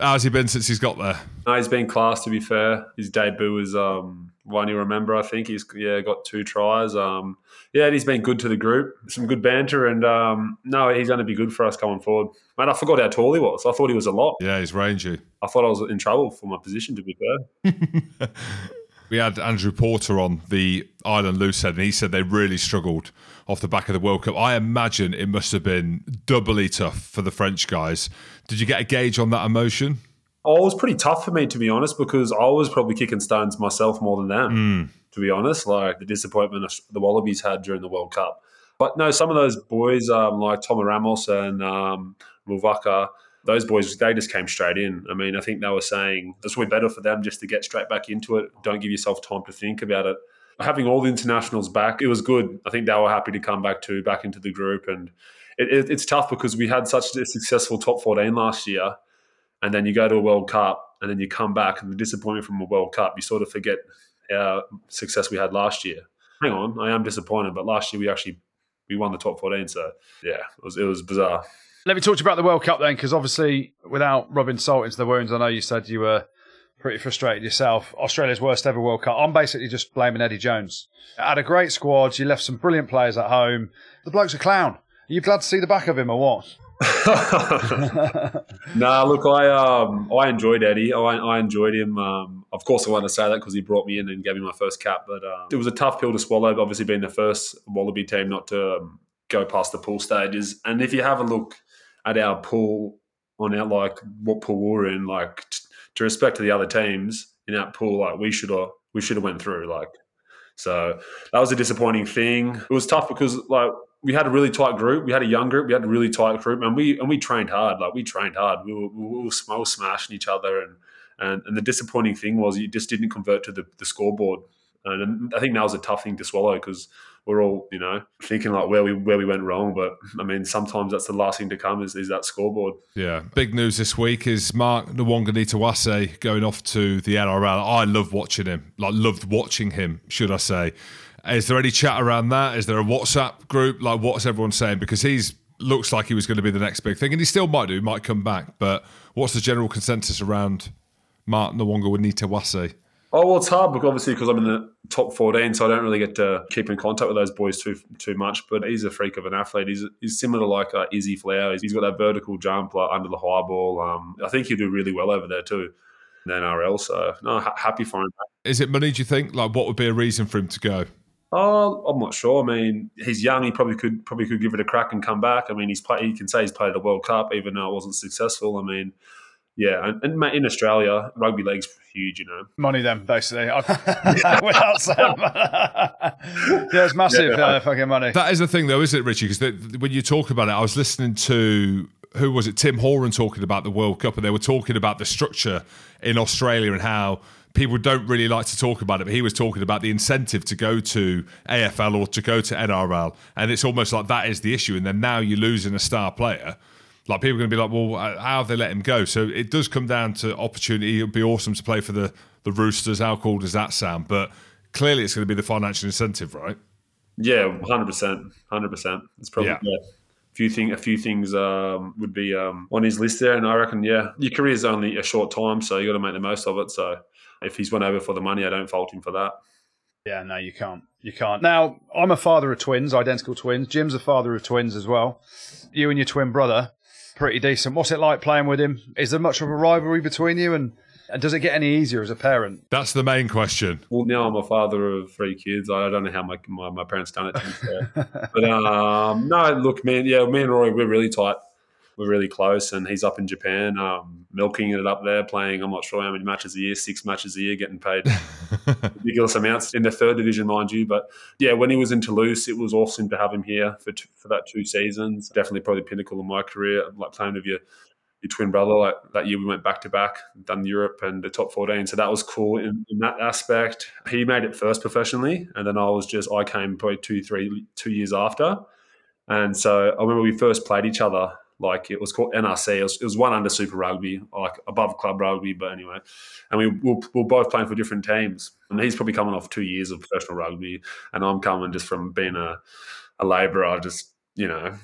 Speaker 2: How's he been since he's got there?
Speaker 5: No, he's been class. To be fair, his debut was um, one you remember. I think he's yeah got two tries. Um, yeah, and he's been good to the group. Some good banter, and um, no, he's going to be good for us coming forward. Man, I forgot how tall he was. I thought he was a lot.
Speaker 2: Yeah, he's rangy.
Speaker 5: I thought I was in trouble for my position. To be fair.
Speaker 2: we had Andrew Porter on the Ireland Loose Head, and he said they really struggled off the back of the World Cup. I imagine it must have been doubly tough for the French guys. Did you get a gauge on that emotion?
Speaker 5: Oh, it was pretty tough for me to be honest because I was probably kicking stones myself more than them.
Speaker 2: Mm.
Speaker 5: To be honest, like the disappointment the Wallabies had during the World Cup. But no, some of those boys um, like Tom Ramos and um, Mauvaka, those boys they just came straight in. I mean, I think they were saying it's way better for them just to get straight back into it. Don't give yourself time to think about it. Having all the internationals back, it was good. I think they were happy to come back to back into the group, and it, it, it's tough because we had such a successful top fourteen last year, and then you go to a World Cup, and then you come back, and the disappointment from a World Cup, you sort of forget our success we had last year. Hang on, I am disappointed, but last year we actually we won the top 14, so yeah, it was it was bizarre.
Speaker 1: Let me talk to you about the World Cup then, because obviously, without rubbing salt into the wounds, I know you said you were pretty frustrated yourself. Australia's worst ever World Cup. I'm basically just blaming Eddie Jones. Had a great squad. You left some brilliant players at home. The bloke's a clown. You glad to see the back of him or what?
Speaker 5: nah, look, I um, I enjoyed Eddie. I, I enjoyed him. Um, of course, I want to say that because he brought me in and gave me my first cap. But uh, it was a tough pill to swallow. Obviously, being the first Wallaby team not to um, go past the pool stages. And if you have a look at our pool on our like what pool we're in, like t- to respect to the other teams in that pool, like we should have we should have went through. Like so that was a disappointing thing. It was tough because like we had a really tight group. We had a young group. We had a really tight group, and we and we trained hard. Like we trained hard. We were, we were, smashing each other, and, and and the disappointing thing was you just didn't convert to the, the scoreboard. And I think that was a tough thing to swallow because we're all you know thinking like where we where we went wrong. But I mean, sometimes that's the last thing to come is, is that scoreboard.
Speaker 2: Yeah, big news this week is Mark Nawaqanitawase going off to the NRL. I love watching him. Like loved watching him, should I say? Is there any chat around that? Is there a WhatsApp group? Like, what's everyone saying? Because he's looks like he was going to be the next big thing, and he still might do. Might come back. But what's the general consensus around Mark Nawaqanitawase?
Speaker 5: Oh well, it's hard because obviously because I'm in the top 14, so I don't really get to keep in contact with those boys too too much. But he's a freak of an athlete. He's he's similar to like uh, Izzy Folau. He's got that vertical jump like under the high ball. Um, I think he'll do really well over there too. In the NRL, so no, ha- happy for him.
Speaker 2: Is it money? Do you think? Like, what would be a reason for him to go?
Speaker 5: Oh, I'm not sure. I mean, he's young. He probably could probably could give it a crack and come back. I mean, he's play, he can say he's played a World Cup, even though it wasn't successful. I mean, yeah, and, and in Australia, rugby league's huge, you know.
Speaker 1: Money, then basically, without saying, yeah, it's massive, yeah. Uh, fucking money.
Speaker 2: That is the thing, though, isn't it, Richie? Because when you talk about it, I was listening to who was it, Tim Horan, talking about the World Cup, and they were talking about the structure in Australia and how people don't really like to talk about it, but he was talking about the incentive to go to AFL or to go to NRL, and it's almost like that is the issue. And then now you're losing a star player. Like people are going to be like, well, how have they let him go? So it does come down to opportunity. It would be awesome to play for the the Roosters. How cool does that sound? But clearly, it's going to be the financial incentive, right?
Speaker 5: Yeah, hundred percent, hundred percent. It's probably yeah. yeah. Few thing, a few things um, would be um, on his list there, and I reckon, yeah, your career is only a short time, so you got to make the most of it. So if he's went over for the money, I don't fault him for that.
Speaker 1: Yeah, no, you can't. You can't. Now, I'm a father of twins, identical twins. Jim's a father of twins as well. You and your twin brother, pretty decent. What's it like playing with him? Is there much of a rivalry between you? And, and does it get any easier as a parent?
Speaker 2: That's the main question.
Speaker 5: Well, now I'm a father of three kids. I don't know how my my, my parents done it. but um, no, look, man, yeah, me and Rory, we're really tight we're really close, and he's up in Japan, um, milking it up there, playing. I'm not sure how many matches a year, six matches a year, getting paid ridiculous amounts in the third division, mind you. But yeah, when he was in Toulouse, it was awesome to have him here for t- for that two seasons. Definitely probably the pinnacle of my career, like playing with your your twin brother. Like that year, we went back to back, done Europe and the top 14. So that was cool in, in, that aspect. He made it first professionally, and then I was just I came probably two, three, two years after. And so I remember we first played each other like it was called NRC. It was, it was one under Super Rugby, like above club rugby, but anyway. And we were, we both playing for different teams. And he's probably coming off two years of professional rugby, and I'm coming just from being a, a labourer, just you know,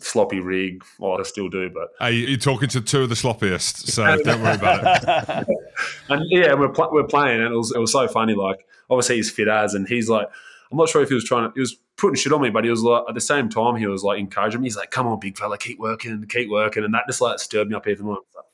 Speaker 5: sloppy rig. Well, I still do, but
Speaker 2: hey, you're talking to two of the sloppiest, so don't worry about it.
Speaker 5: and yeah, we're pl- we're playing, and it was it was so funny. Like obviously he's fit as, and he's like, I'm not sure if he was trying to. He was putting shit on me, but he was like at the same time he was like encouraging me. He's like, "Come on, big fella, keep working, keep working," and that just like stirred me up even more. Like,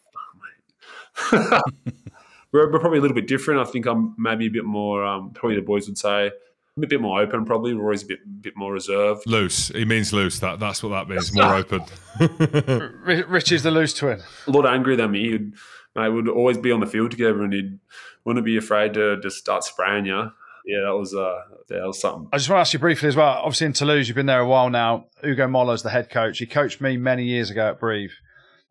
Speaker 5: oh, we're, we're, probably a little bit different. I think I'm maybe a bit more. Um, probably the boys would say. I'm a bit more open, probably. We're a bit, bit more reserved.
Speaker 2: Loose. He means loose. That that's what that means. More open.
Speaker 1: Rich is the loose twin.
Speaker 5: A lot angrier than me. He'd, mate, would always be on the field together, and he wouldn't be afraid to just start spraying you yeah, that was uh, that was something.
Speaker 1: I just want to ask you briefly as well. Obviously, in Toulouse, you've been there a while now. Ugo Mola's the head coach. He coached me many years ago at Brive,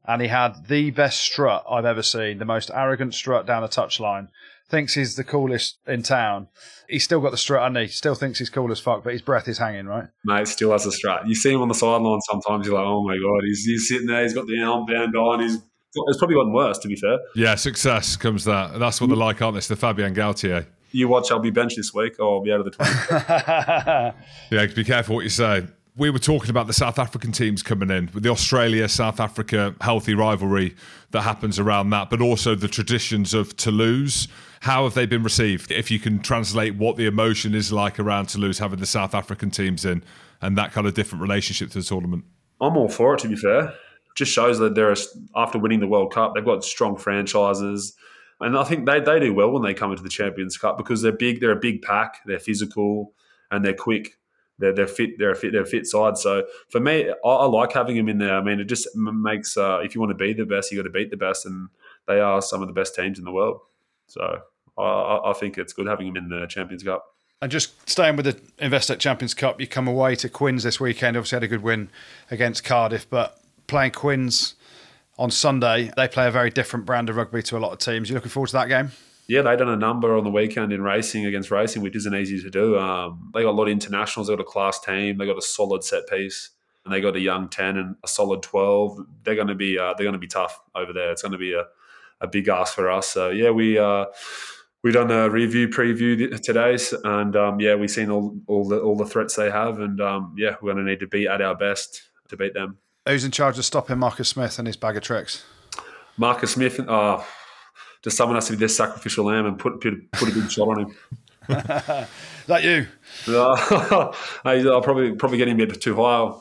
Speaker 1: and he had the best strut I've ever seen. The most arrogant strut down the touchline. Thinks he's the coolest in town. He's still got the strut, and he still thinks he's cool as fuck, but his breath is hanging, right?
Speaker 5: Mate, still has a strut. You see him on the sideline sometimes. You're like, oh my god, he's, he's sitting there. He's got the arm armband on. He's it's probably gotten worse. To be fair,
Speaker 2: Yeah, success comes that. That's what they're like, aren't they? It's the Fabien Galthié.
Speaker 5: you watch. I'll be benched this week, or I'll be out of the twenty.
Speaker 2: Yeah, be careful what you say. We were talking about the South African teams coming in with the Australia South Africa healthy rivalry that happens around that, but also the traditions of Toulouse. How have they been received? If you can translate what the emotion is like around Toulouse, having the South African teams in and that kind of different relationship to the tournament.
Speaker 5: I'm all for it. To be fair, just shows that they're after winning the World Cup, they've got strong franchises, and I think they they do well when they come into the Champions Cup because they're big. They're a big pack. They're physical and they're quick. They're, they're fit. They're a fit. They're a fit side. So for me, I, I like having them in there. I mean, it just makes uh, if you want to be the best, you got to beat the best, and they are some of the best teams in the world. So I- I, think it's good having them in the Champions Cup.
Speaker 1: And just staying with the Investec Champions Cup, you come away to Quins this weekend. Obviously, had a good win against Cardiff, but playing Quins on Sunday, they play a very different brand of rugby to a lot of teams. You looking forward to that game?
Speaker 5: Yeah, they done a number on the weekend in racing against racing, which isn't easy to do. Um, they got a lot of internationals. They got a class team. They got a solid set piece, and they got a young ten and a solid twelve. They're going to be uh, they're going to be tough over there. It's going to be a, a big ask for us. So yeah, we uh, we done a review preview today, and um, yeah, we've seen all all the all the threats they have, and um, yeah, we're going to need to be at our best to beat them.
Speaker 1: Who's in charge of stopping Marcus Smith and his bag of tricks?
Speaker 5: Marcus Smith, uh, just someone has to be this sacrificial lamb and put put, put a big shot on him.
Speaker 1: Is that you?
Speaker 5: Uh, I'll probably probably get him a bit too high.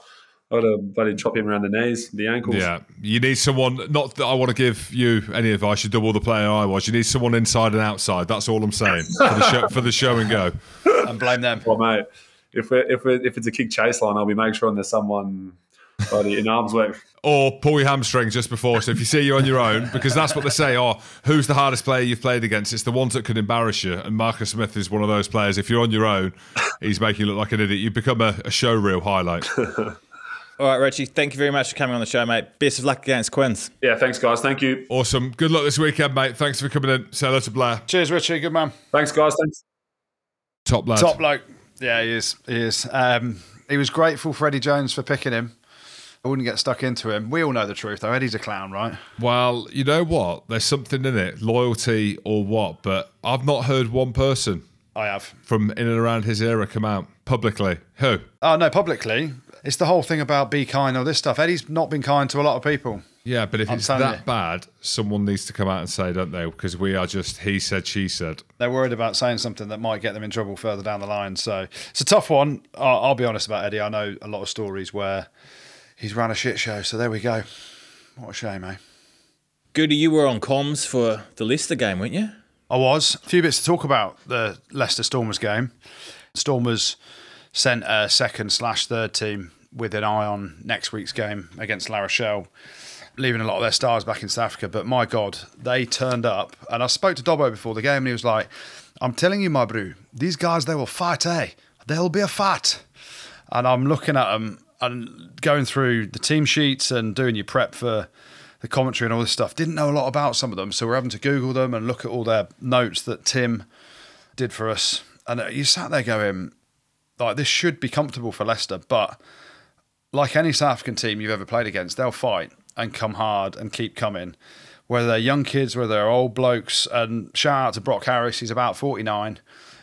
Speaker 5: I'd um, have bloody chop him around the knees, the ankles.
Speaker 2: Yeah, you need someone. Not that I want to give you any advice. You double the player I was. You need someone inside and outside. That's all I'm saying for the show, for the show and go.
Speaker 1: And blame them.
Speaker 5: Well, mate, if we're, if we're, if it's a kick chase line, I'll be making sure there's someone bloody in arm's length.
Speaker 2: Or pull your hamstrings just before. So if you see you on your own, because that's what they say. Oh, who's the hardest player you've played against? It's the ones that could embarrass you. And Marcus Smith is one of those players. If you're on your own, he's making you look like an idiot. You become a, a show reel highlight.
Speaker 3: All right, Richie, thank you very much for coming on the show, mate. Best of luck against Quins.
Speaker 5: Yeah, thanks, guys. Thank you.
Speaker 2: Awesome. Good luck this weekend, mate. Thanks for coming in. Say hello to Blair.
Speaker 1: Cheers, Richie. Good man.
Speaker 5: Thanks, guys. Thanks.
Speaker 2: Top lad.
Speaker 1: Top bloke. Yeah, he is. He is. Um, he was grateful for Eddie Jones for picking him. I wouldn't get stuck into him. We all know the truth, though. Eddie's a clown, right?
Speaker 2: Well, you know what? There's something in it, loyalty or what, but I've not heard one person
Speaker 1: I have.
Speaker 2: from in and around his era come out publicly. Who?
Speaker 1: Oh, no, publicly. It's the whole thing about be kind, all this stuff. Eddie's not been kind to a lot of people.
Speaker 2: Yeah, but if
Speaker 1: I'm
Speaker 2: it's that
Speaker 1: you.
Speaker 2: bad, someone needs to come out and say, don't they? Because we are just he said, she said.
Speaker 1: They're worried about saying something that might get them in trouble further down the line. So it's a tough one. I'll, I'll be honest about Eddie. I know a lot of stories where he's run a shit show. So there we go. What a shame, eh?
Speaker 3: Goody, you were on comms for the Leicester game, weren't you?
Speaker 1: I was. A few bits to talk about the Leicester Stormers game. Stormers sent a second slash third team with an eye on next week's game against La Rochelle, leaving a lot of their stars back in South Africa. But my God, they turned up. And I spoke to Dobbo before the game and he was like, I'm telling you, my brew, these guys, they will fight, eh? They'll be a fight. And I'm looking at them and going through the team sheets and doing your prep for the commentary and all this stuff. Didn't know a lot about some of them, so we're having to Google them and look at all their notes that Tim did for us. And you sat there going, like, this should be comfortable for Leicester, but like any South African team you've ever played against, they'll fight and come hard and keep coming. Whether they're young kids, whether they're old blokes, and shout out to Brok Harris, he's about 49.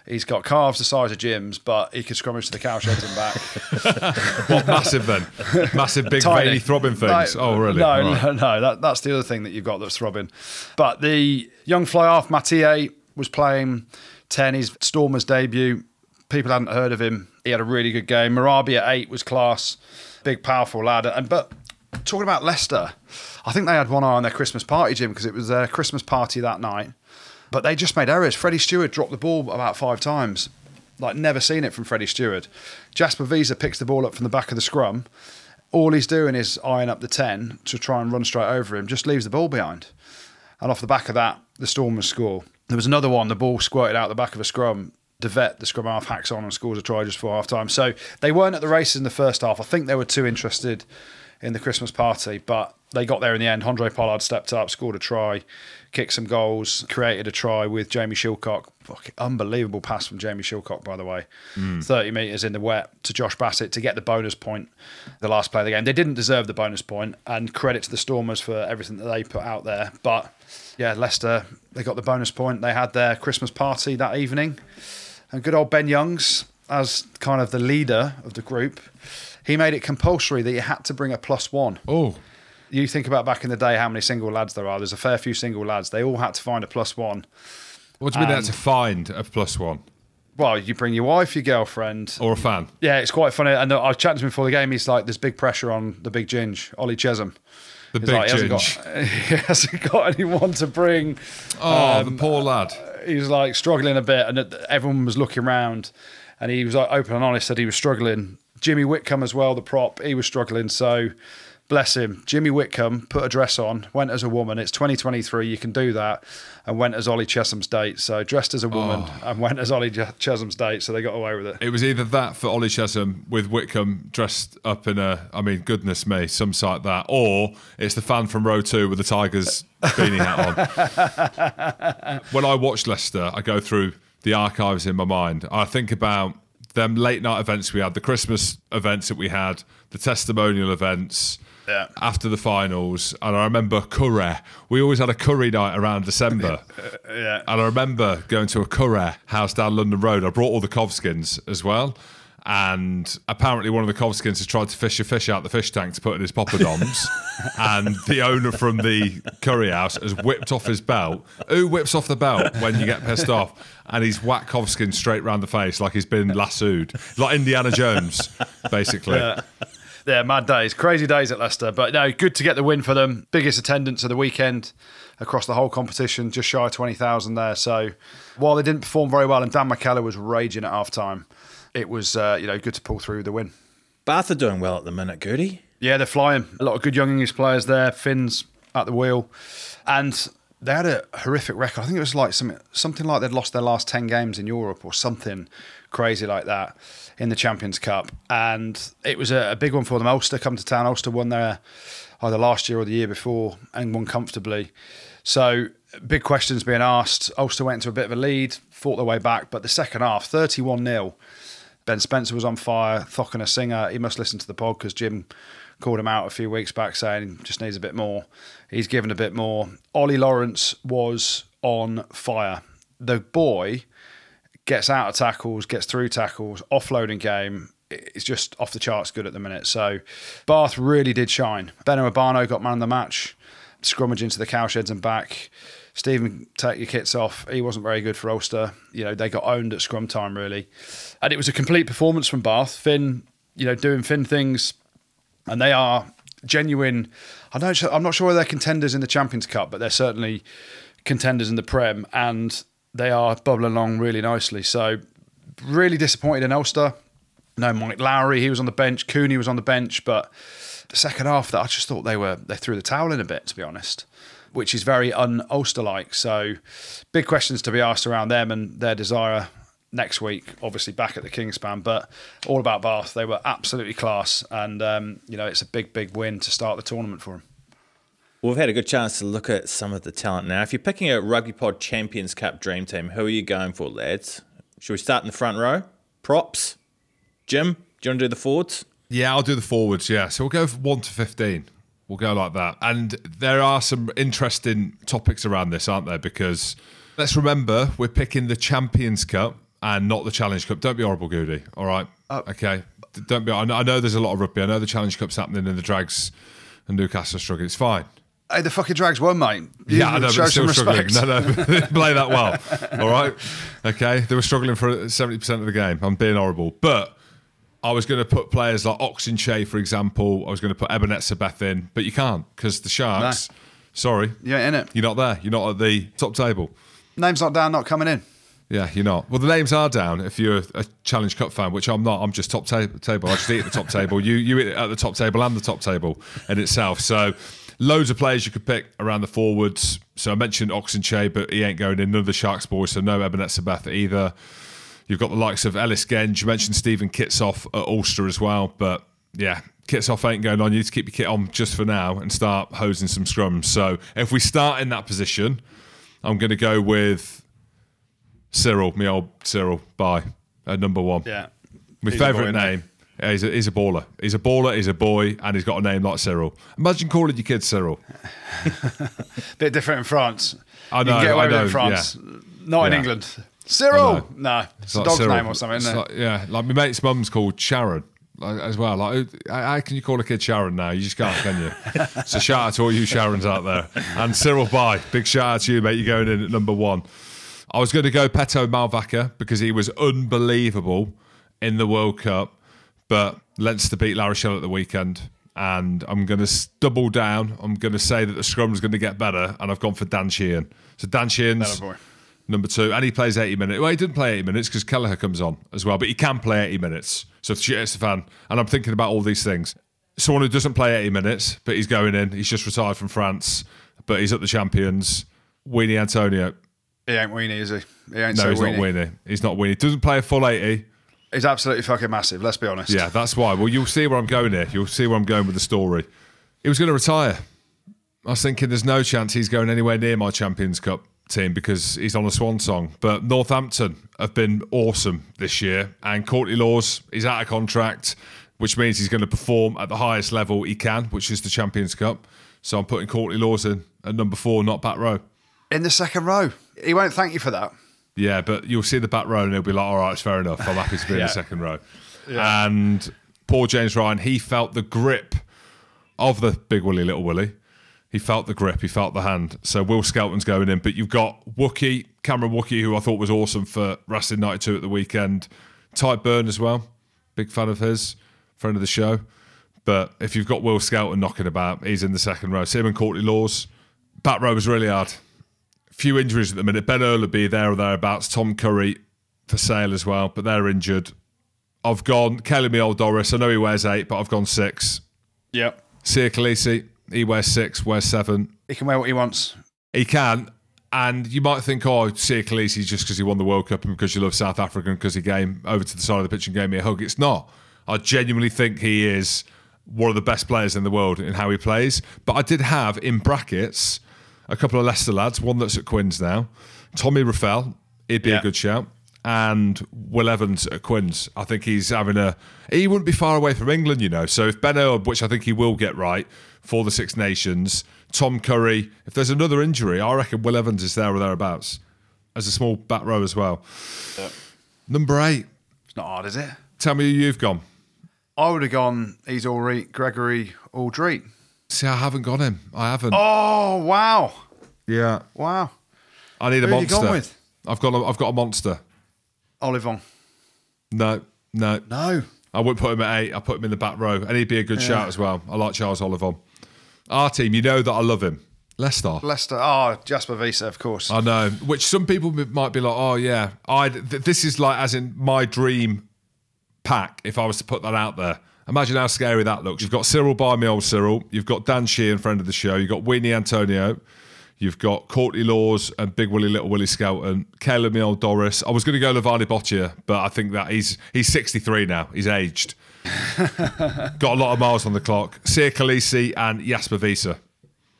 Speaker 1: He's got calves the size of Jim's, but he could scrummage to the cowsheds and back.
Speaker 2: What massive then? massive, big,
Speaker 1: Tiny.
Speaker 2: veiny, throbbing things.
Speaker 1: No,
Speaker 2: oh, really?
Speaker 1: No,
Speaker 2: Right.
Speaker 1: no, no. That, that's the other thing that you've got that's throbbing. But the young fly half, Mathieu, was playing 10, his Stormers debut. People hadn't heard of him. He had a really good game. Marabi at eight was class. Big, powerful lad. And But talking about Leicester, I think they had one eye on their Christmas party, Jim, because it was their Christmas party that night. But they just made errors. Freddie Stewart dropped the ball about five times. Like, never seen it from Freddie Stewart. Jasper Wiese picks the ball up from the back of the scrum. All he's doing is eyeing up the 10 to try and run straight over him, just leaves the ball behind. And off the back of that, the Stormers score. There was another one, the ball squirted out the back of a scrum. Devet, the scrum half, hacks on and scores a try just before half time. So they weren't at the races in the first half. I think they were too interested in the Christmas party, but they got there in the end. Andre Pollard stepped up, scored a try, kicked some goals, created a try with Jamie Shillcock. Fucking unbelievable pass from Jamie Shillcock, by the way. Hmm. 30 metres in the wet to Josh Bassett to get the bonus point, the last play of the game. They didn't deserve the bonus point, and credit to the Stormers for everything that they put out there. But yeah, Leicester, they got the bonus point. They had their Christmas party that evening. And good old Ben Youngs, as kind of the leader of the group, he made it compulsory that you had to bring a plus one.
Speaker 2: Oh,
Speaker 1: You think about back in the day how many single lads there are. There's a fair few single lads. They all had to find a plus one.
Speaker 2: what do you mean
Speaker 1: Um,
Speaker 2: that's a find a plus one
Speaker 1: Well, you bring your wife, your girlfriend.
Speaker 2: or a fan?
Speaker 1: Yeah, it's quite funny. And I was chatting to him before the game. He's like, "There's big pressure on the big ginge, Ollie Chessum."
Speaker 2: The
Speaker 1: He's
Speaker 2: big
Speaker 1: like, he hasn't, got, he hasn't got anyone to bring.
Speaker 2: Oh,
Speaker 1: um,
Speaker 2: the poor lad.
Speaker 1: He was like struggling a bit, and everyone was looking around, and he was like open and honest that he was struggling. Jimmy Whitcombe as well, the prop, he was struggling. So, bless him. Jimmy Whitcombe put a dress on, went as a woman. It's 2023, you can do that, and went as Ollie Chessum's date. So dressed as a woman oh. and went as Ollie Ch- Chessum's date. So they got away with it.
Speaker 2: It was either that for Ollie Chessum with Whitcombe dressed up in a, I mean, goodness me, some site that, or it's the fan from row two with the Tigers beanie hat on. when I watch Leicester, I go through the archives in my mind. I think about them late night events we had, the Christmas events that we had, the testimonial events.
Speaker 1: Yeah.
Speaker 2: After the finals, and I remember curry. We always had a curry night around December.
Speaker 1: Yeah.
Speaker 2: And I remember going to a curry house down London Road. I brought all the Kovskins as well. And apparently, one of the Kovskins has tried to fish a fish out the fish tank to put in his poppadoms. and the owner from the curry house has whipped off his belt. Who whips off the belt when you get pissed off? And he's whacked Kovskin straight round the face like he's been lassoed, like Indiana Jones, basically.
Speaker 1: Yeah. Yeah, mad days, crazy days at Leicester. But no, good to get the win for them. Biggest attendance of the weekend across the whole competition, just shy of 20,000 there. So while they didn't perform very well and Dan McKellar was raging at half time, it was, uh, you know, good to pull through with the win.
Speaker 3: Bath are doing well at the minute, Goody.
Speaker 1: Yeah, they're flying. A lot of good young English players there. Finn's at the wheel. And they had a horrific record. I think it was like some, something like they'd lost their last 10 games in Europe or something crazy like that in the Champions Cup. And it was a, a big one for them. Ulster come to town. Ulster won there either last year or the year before and won comfortably. So big questions being asked. Ulster went into a bit of a lead, fought their way back. But the second half, 31 0. Ben Spencer was on fire. Thocken a Singer, he must listen to the pod because Jim called him out a few weeks back saying he just needs a bit more. He's given a bit more. Ollie Lawrence was on fire. The boy gets out of tackles, gets through tackles, offloading game. It's just off the charts good at the minute. So Bath really did shine. Beno Obano got man of the match, scrummage into the cowsheds and back. Stephen, take your kits off. He wasn't very good for Ulster. You know, they got owned at scrum time, really. And it was a complete performance from Bath. Finn, you know, doing Finn things, and they are genuine. I don't. I'm not sure they're contenders in the Champions Cup, but they're certainly contenders in the Prem, and they are bubbling along really nicely. So, really disappointed in Ulster. No Mike Lowry, he was on the bench. Cooney was on the bench, but the second half, that I just thought they were they threw the towel in a bit, to be honest, which is very un-Ulster like. So, big questions to be asked around them and their desire next week, obviously back at the Kingspan, but all about Bath. They were absolutely class, and um, you know it's a big, big win to start the tournament for them.
Speaker 3: Well, we've had a good chance to look at some of the talent now. If you're picking a Rugby Pod Champions Cup dream team, who are you going for, lads? Should we start in the front row? Props? Jim, do you want to do the forwards?
Speaker 2: Yeah, I'll do the forwards. Yeah, so we'll go from one to fifteen. We'll go like that. And there are some interesting topics around this, aren't there? Because let's remember we're picking the Champions Cup and not the Challenge Cup. Don't be horrible, Goody. All right. Uh, okay. Don't be. I know, I know there's a lot of rugby. I know the Challenge Cup's happening and the Drags and Newcastle are struggling. It's fine.
Speaker 1: Hey, the fucking Drags won, mate. You
Speaker 2: Yeah, I know, but still
Speaker 1: some
Speaker 2: struggling.
Speaker 1: respect.
Speaker 2: No, no, play that well. All right. Okay. They were struggling for seventy percent of the game. I'm being horrible, but I was going to put players like Ox Nché, for example. I was going to put Eben Etzebeth in, but you can't because the Sharks. Sorry,
Speaker 1: You ain't in it.
Speaker 2: you're not there. You're not at the top table.
Speaker 1: Name's not down, not coming in.
Speaker 2: Yeah, you're not. Well, the names are down if you're a Challenge Cup fan, which I'm not. I'm just top ta- table. I just eat at the top table. You you eat at the top table and the top table in itself. So, loads of players you could pick around the forwards. So I mentioned Ox Nché, but he ain't going in. None of the Sharks boys, so no Eben Etzebeth either. You've got the likes of Ellis Genge. You mentioned Steven Kitshoff at Ulster as well, but yeah, kits off ain't going on. You need to keep your kit on just for now and start hosing some scrums. So if we start in that position, I'm going to go with Cyril, me old Cyril, bye, at number one.
Speaker 1: Yeah.
Speaker 2: My
Speaker 1: He's a boy,
Speaker 2: favourite name. Yeah, he's, a, he's a baller. He's a baller. He's a boy, and he's got a name like Cyril. Imagine calling your kid Cyril.
Speaker 1: Bit different in France.
Speaker 2: I
Speaker 1: you
Speaker 2: know,
Speaker 1: can get away
Speaker 2: I
Speaker 1: with it
Speaker 2: know,
Speaker 1: in France. Not in
Speaker 2: Yeah.
Speaker 1: England. Cyril! No, it's, a
Speaker 2: like
Speaker 1: dog's
Speaker 2: Cyril.
Speaker 1: name or something,
Speaker 2: It's
Speaker 1: isn't it?
Speaker 2: like- yeah, like my mate's mum's called Sharon like, as well. Like, how can you call a kid Sharon now? You just can't, can you? so shout out to all you Sharons out there. And Cyril Baille, big shout out to you, mate. You're going in at number one. I was going to go Peato Mauvaka because he was unbelievable in the World Cup, but Leinster beat La Rochelle at the weekend. And I'm going to double down. I'm going to say that the scrum is going to get better, and I've gone for Dan Sheehan. So Dan Sheehan's number two, and he plays 80 minutes. Well, he didn't play 80 minutes because Kelleher comes on as well, but he can play 80 minutes. So it's a fan, and I'm thinking about all these things. Someone who doesn't play 80 minutes, but he's going in. He's just retired from France, but he's at the Champions. Uini Atonio.
Speaker 1: He ain't weenie, is he? He ain't
Speaker 2: No,
Speaker 1: so
Speaker 2: he's
Speaker 1: weenie.
Speaker 2: not Weenie. He's not Weenie. He doesn't play a full 80.
Speaker 1: He's absolutely fucking massive, let's be honest.
Speaker 2: Yeah, that's why. Well, you'll see where I'm going here. You'll see where I'm going with the story. He was going to retire. I was thinking there's no chance he's going anywhere near my Champions Cup team because he's on a swan song. But Northampton have been awesome this year, and Courtney Lawes is out of contract, which means he's going to perform at the highest level he can, which is the Champions Cup. So I'm putting Courtney Lawes in at number four, not back row.
Speaker 1: In the second row. He won't thank you for that.
Speaker 2: Yeah, but you'll see the back row and he'll be like, all right, it's fair enough. I'm happy to be in the second row. And poor James Ryan, he felt the grip of the big Willie, little Willie. He felt the grip, he felt the hand. So Will Skelton's going in, but you've got Woki, Cameron Woki, who I thought was awesome for Wrestling 92 at the weekend. Tadhg Beirne as well, big fan of his, friend of the show. But if you've got Will Skelton knocking about, he's in the second row. Simon Courtney Lawes. Back row was really hard few injuries at the minute. Ben Earl will be there or thereabouts. Tom Curry for sale as well, but they're injured. I've gone Kelly Me Old Doris. I know he wears eight, but I've gone six.
Speaker 1: Yep.
Speaker 2: Siya Kolisi, he wears six, wears seven.
Speaker 1: He can wear what he wants.
Speaker 2: He can. And you might think, oh, Siya Kolisi just because he won the World Cup and because you love South Africa and because he came over to the side of the pitch and gave me a hug. It's not. I genuinely think he is one of the best players in the world in how he plays. But I did have in brackets a couple of Leicester lads, one that's at Quins now. Tommy Reffell, he'd be
Speaker 1: Yeah.
Speaker 2: a good shout. And Will Evans at Quins. I think he's having a. He wouldn't be far away from England, you know. So if Ben Earl, which I think he will get right for the Six Nations, Tom Curry, if there's another injury, I reckon Will Evans is there or thereabouts as a small back row as well. Number eight.
Speaker 1: It's not hard, is it?
Speaker 2: Tell me who you've gone.
Speaker 1: I would have gone, he's all right, Gregory Alldritt.
Speaker 2: See, I haven't got him. I haven't.
Speaker 1: Oh, wow.
Speaker 2: Yeah.
Speaker 1: Wow.
Speaker 2: I need a
Speaker 1: Who have you
Speaker 2: monster.
Speaker 1: gone with?
Speaker 2: I've got a, I've got a monster.
Speaker 1: Ollivon.
Speaker 2: No, no.
Speaker 1: No.
Speaker 2: I wouldn't put him at eight. I put him in the back row, and he'd be a good shout as well. I like Charles Ollivon. Our team, you know that I love him. Leicester.
Speaker 1: Leicester. Oh, Jasper Wiese, of course.
Speaker 2: I know. Which some people might be like, oh yeah, I. Th- this is like as in my dream pack. If I was to put that out there, imagine how scary that looks. You've got Cyril by me, old Cyril. You've got Dan Sheehan, friend of the show. You've got Uini Atonio. You've got Courtney Lawes and Big Willie, Little Willie Skelton. Caelan me old Doris. I was going to go Levani Botia, but I think that he's he's 63 now. He's aged. got a lot of miles on the clock. Siya Kolisi and Jasper Wiese.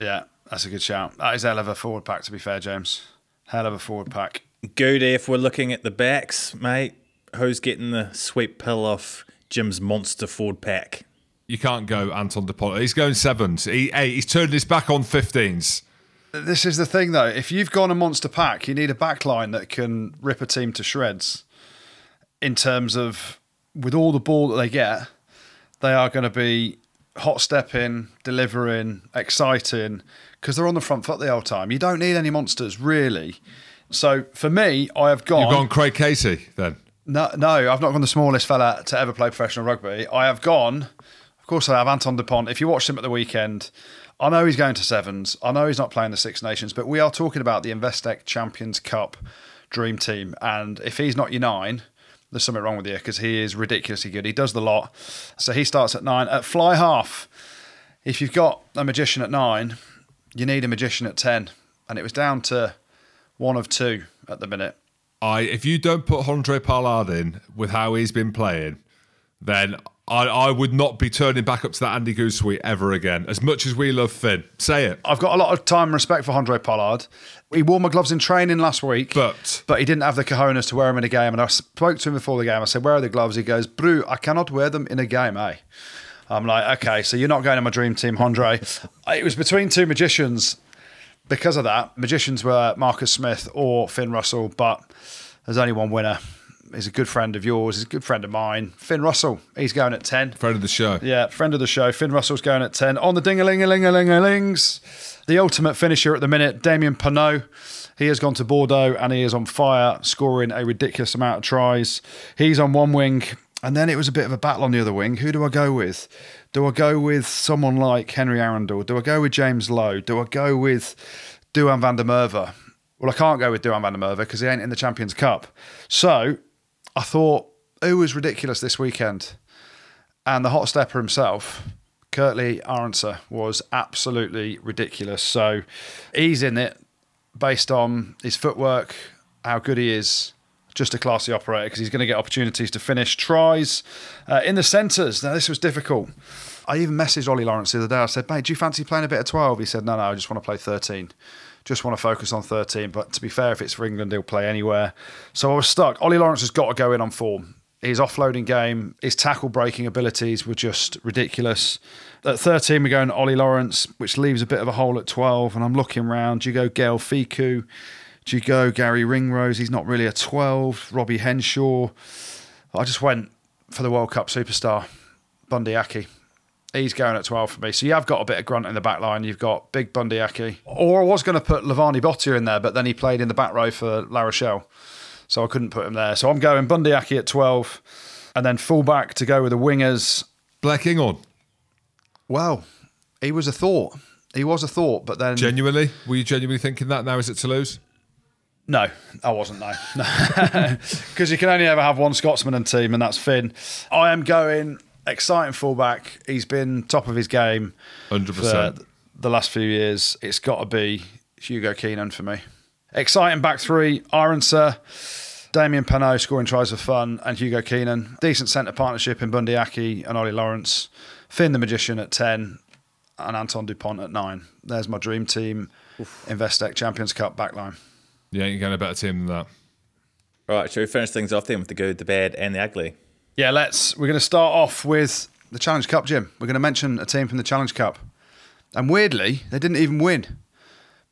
Speaker 1: yeah, that's a good shout. That is hell of a forward pack, to be fair, James. Hell of a forward pack.
Speaker 3: Goody, if we're looking at the backs, mate, who's getting the sweet pill off Jim's monster Ford pack?
Speaker 2: You can't go Anton DePola. He's going sevens. He, hey, he's turned his back on 15s.
Speaker 1: This is the thing, though. If you've gone a monster pack, you need a backline that can rip a team to shreds. In terms of, with all the ball that they get, they are going to be hot stepping, delivering, exciting, because they're on the front foot the whole time. You don't need any monsters, really. So for me, I have gone.
Speaker 2: You've gone Craig Casey then.
Speaker 1: No, no, I've not gone the smallest fella to ever play professional rugby. I have gone, of course, I have Anton Dupont. If you watched him at the weekend, I know he's going to sevens. I know he's not playing the Six Nations, but we are talking about the Investec Champions Cup dream team. And if he's not your nine, there's something wrong with you because he is ridiculously good. He does the lot. So he starts at nine. At fly half, if you've got a magician at nine, you need a magician at 10. And it was down to one of two at the minute.
Speaker 2: I if you don't put Andre Pollard in with how he's been playing, then I, I would not be turning back up to that Andy Goose suite ever again. As much as we love Finn, say it.
Speaker 1: I've got a lot of time and respect for Andre Pollard. He wore my gloves in training last week,
Speaker 2: But-
Speaker 1: but he didn't have the cojones to wear them in a game. And I spoke to him before the game. I said, "Where are the gloves?" He goes, "Brew, I cannot wear them in a game, eh?" I'm like, "Okay, so you're not going to my dream team, Andre." it was between two magicians. Because of that, magicians were Marcus Smith or Finn Russell, but there's only one winner. He's a good friend of yours. He's a good friend of mine. Finn Russell. He's going at ten.
Speaker 2: Friend of the show.
Speaker 1: Yeah, friend of the show. Finn Russell's going at 10. On the ding a ling a ling a ling a lings. The ultimate finisher at the minute, Damian Penaud. He has gone to Bordeaux and he is on fire, scoring a ridiculous amount of tries. He's on one wing. And then it was a bit of a battle on the other wing. Who do I go with? Do I go with someone like Henry Arundell? Do I go with James Lowe? Do I go with Duhan van der Merwe? Well, I can't go with Duhan van der Merwe because he ain't in the Champions Cup. So I thought, who was ridiculous this weekend? And the hot stepper himself, Kurt-Lee Arendse, was absolutely ridiculous. So he's in it based on his footwork, how good he is. Just a classy operator because he's going to get opportunities to finish tries uh, in the centres. Now, this was difficult. I even messaged Ollie Lawrence the other day. I said, mate, do you fancy playing a bit of 12? He said, no, no, I just want to play 13. Just want to focus on 13. But to be fair, if it's for England, he'll play anywhere. So I was stuck. Ollie Lawrence has got to go in on form. His offloading game, his tackle breaking abilities were just ridiculous. At 13, we're going Ollie Lawrence, which leaves a bit of a hole at 12. And I'm looking round. You go Gaël Fickou? Go Garry Ringrose? He's not really a 12. Robbie Henshaw. I just went for the World Cup superstar, Bundee Aki. He's going at 12 for me. So you have got a bit of grunt in the back line. You've got big Bundee Aki. Or I was going to put Levani Botia in there, but then he played in the back row for La Rochelle. So I couldn't put him there. So I'm going Bundee Aki at 12. And then fullback to go with the wingers.
Speaker 2: Blair Kinghorn.
Speaker 1: Well, he was a thought. He was a thought, but then.
Speaker 2: Genuinely? Were you genuinely thinking that now is it Toulouse?
Speaker 1: No, I wasn't. No, because you can only ever have one Scotsman in team, and that's Finn. I am going exciting fullback. He's been top of his game
Speaker 2: 100%.
Speaker 1: for the last few years. It's got to be Hugo Keenan for me. Exciting back three: Arendse, Damian Penaud scoring tries for fun, and Hugo Keenan. Decent centre partnership in Bundee Aki and Ollie Lawrence. Finn the Magician at ten, and Antoine Dupont at nine. There's my dream team. Investec Champions Cup backline.
Speaker 2: Yeah, you're getting a better team than that.
Speaker 3: Right, shall we finish things off then with the good, the bad, and the ugly?
Speaker 1: Yeah, let's. We're going to start off with the Challenge Cup, Jim. We're going to mention a team from the Challenge Cup. And weirdly, they didn't even win.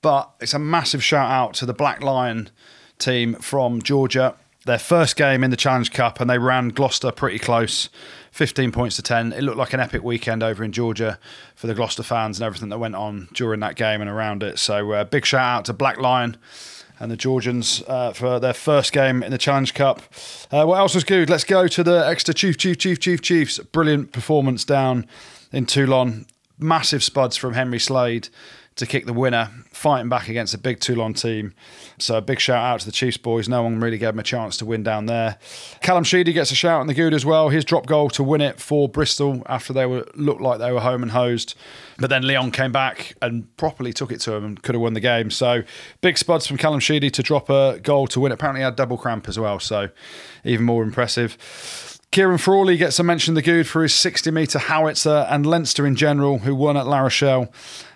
Speaker 1: But it's a massive shout out to the Black Lion team from Georgia. Their first game in the Challenge Cup, and they ran Gloucester pretty close 15 points to 10. It looked like an epic weekend over in Georgia for the Gloucester fans and everything that went on during that game and around it. So, uh, big shout out to Black Lion and the Georgians uh, for their first game in the Challenge Cup. Uh, what else was good? Let's go to the Exeter Chief, Chief, Chief, Chief, Chiefs. Brilliant performance down in Toulon. Massive spuds from Henry Slade to kick the winner, fighting back against a big Toulon team. So a big shout out to the Chiefs boys. No one really gave them a chance to win down there. Callum Sheedy gets a shout in the good as well. His drop goal to win it for Bristol after they were looked like they were home and hosed. But then Lyon came back and properly took it to him and could have won the game. So big spuds from Callum Sheedy to drop a goal to win. Apparently had double cramp as well. So even more impressive. Ciarán Frawley gets a mention the good for his 60 metre howitzer and Leinster in general, who won at La Rochelle,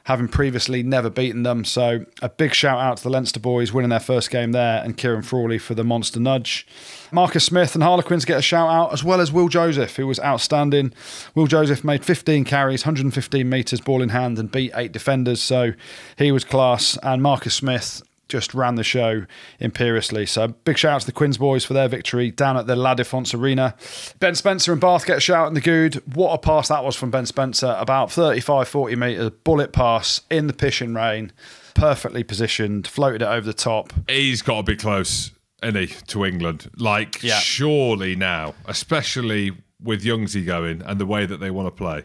Speaker 1: having previously never beaten them. So a big shout out to the Leinster boys winning their first game there and Ciarán Frawley for the monster nudge. Marcus Smith and Harlequins get a shout out, as well as Will Joseph, who was outstanding. Will Joseph made 15 carries, 115 metres ball in hand, and beat eight defenders. So he was class. And Marcus Smith just ran the show imperiously. So big shout out to the Quins boys for their victory down at the La Défense Arena. Ben Spencer and Bath get a shout in the good. What a pass that was from Ben Spencer. About 35, 40 metres, bullet pass in the pishing rain. Perfectly positioned, floated it over the top.
Speaker 2: He's got to be close, isn't he, to England? Like,
Speaker 1: Yeah.
Speaker 2: surely now, especially with Youngsy going and the way that they want to play.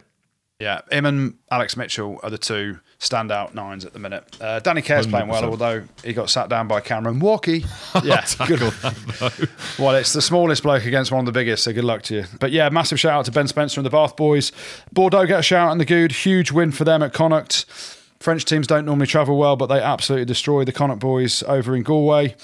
Speaker 1: Yeah, him and Alex Mitchell are the two standout nines at the minute. Uh, Danny Care's playing well, although he got sat down by Cameron Woki. Yeah, good. well, it's the smallest bloke against one of the biggest, so good luck to you. But yeah, massive shout out to Ben Spencer and the Bath boys. Bordeaux get a shout out in the good. Huge win for them at Connacht. French teams don't normally travel well, but they absolutely destroy the Connacht boys over in Galway.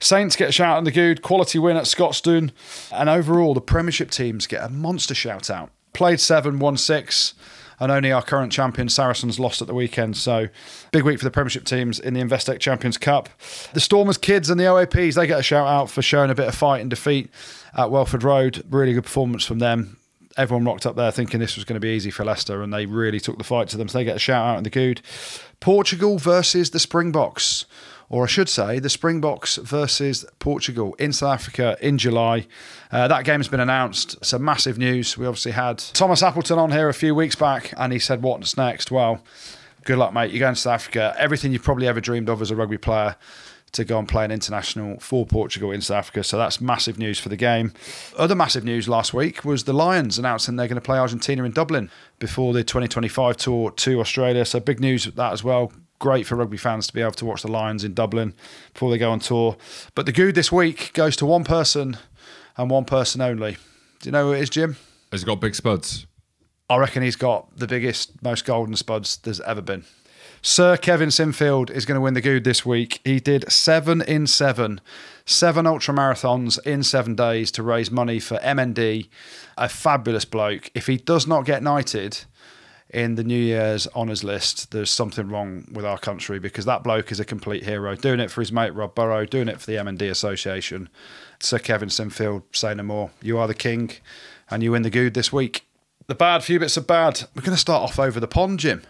Speaker 1: Saints get a shout out in the good. Quality win at Scotstoun. And overall, the Premiership teams get a monster shout out. played seven, won six, and only our current champion Saracens lost at the weekend. So big week for the Premiership teams in the Investec Champions Cup. The Stormers kids and the OAPs they get a shout out for showing a bit of fight and defeat at Welford Road. Really good performance from them. Everyone rocked up there thinking this was going to be easy for Leicester, and they really took the fight to them. So they get a shout out in the good. Portugal versus the Springboks or I should say, the Springboks versus Portugal in South Africa in July. Uh, that game has been announced. A massive news. We obviously had Thomas Appleton on here a few weeks back, and he said, What's next? Well, good luck, mate. You're going to South Africa. Everything you've probably ever dreamed of as a rugby player to go and play an international for Portugal in South Africa. So that's massive news for the game. Other massive news last week was the Lions announcing they're going to play Argentina in Dublin before the 2025 tour to Australia. So big news with that as well great for rugby fans to be able to watch the Lions in Dublin before they go on tour. But the good this week goes to one person and one person only. Do you know who it is, Jim?
Speaker 2: Has he got big spuds?
Speaker 1: I reckon he's got the biggest, most golden spuds there's ever been. Sir Kevin Sinfield is going to win the good this week. He did seven in seven, seven ultra marathons in seven days to raise money for MND. A fabulous bloke. If he does not get knighted, in the New Year's honours list, there's something wrong with our country because that bloke is a complete hero. Doing it for his mate Rob Burrow, doing it for the MND Association. Sir Kevin Sinfield, say no more. You are the king, and you win the good this week. The bad, few bits of bad. We're going to start off over the pond, Jim.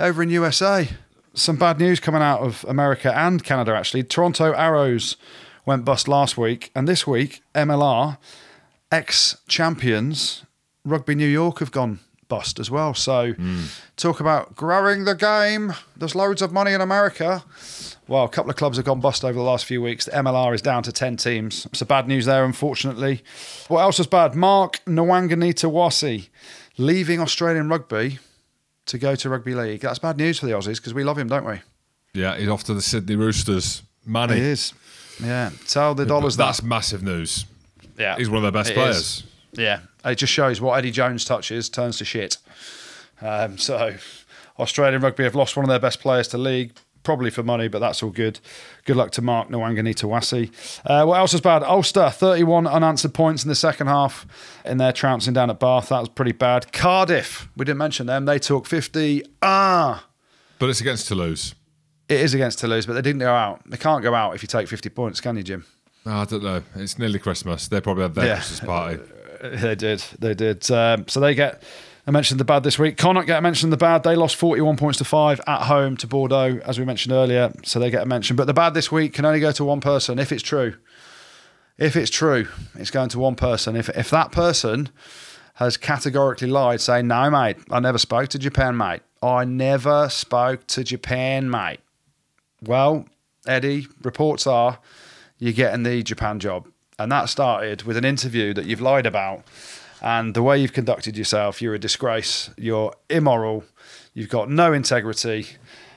Speaker 1: Over in USA, some bad news coming out of America and Canada. Actually, Toronto Arrows went bust last week, and this week MLR ex champions Rugby New York have gone bust as well. So, mm. talk about growing the game. There's loads of money in America. Well, a couple of clubs have gone bust over the last few weeks. The MLR is down to 10 teams. So, bad news there, unfortunately. What else was bad? Mark Nawaqanitawase leaving Australian rugby to go to rugby league. That's bad news for the Aussies because we love him, don't we?
Speaker 2: Yeah, he's off to the Sydney Roosters. Money.
Speaker 1: He is. Yeah. Tell the dollars
Speaker 2: That's
Speaker 1: that.
Speaker 2: massive news.
Speaker 1: Yeah.
Speaker 2: He's one of their best
Speaker 1: it
Speaker 2: players.
Speaker 1: Is. Yeah, it just shows what Eddie Jones touches turns to shit. Um, so, Australian rugby have lost one of their best players to league, probably for money, but that's all good. Good luck to Mark Nawaqanitawase. Uh, what else was bad? Ulster, 31 unanswered points in the second half in their trouncing down at Bath. That was pretty bad. Cardiff, we didn't mention them. They took 50. Ah.
Speaker 2: But it's against Toulouse.
Speaker 1: It is against Toulouse, but they didn't go out. They can't go out if you take 50 points, can you, Jim?
Speaker 2: I don't know. It's nearly Christmas. They probably had their yeah. Christmas party.
Speaker 1: They did. They did. Um, so they get. I mentioned the bad this week. Connacht get a mention the bad. They lost 41 points to five at home to Bordeaux, as we mentioned earlier. So they get a mention. But the bad this week can only go to one person if it's true. If it's true, it's going to one person. If if that person has categorically lied, saying, "No, mate, I never spoke to Japan, mate. I never spoke to Japan, mate." Well, Eddie, reports are you're getting the Japan job. And that started with an interview that you've lied about. And the way you've conducted yourself, you're a disgrace. You're immoral. You've got no integrity.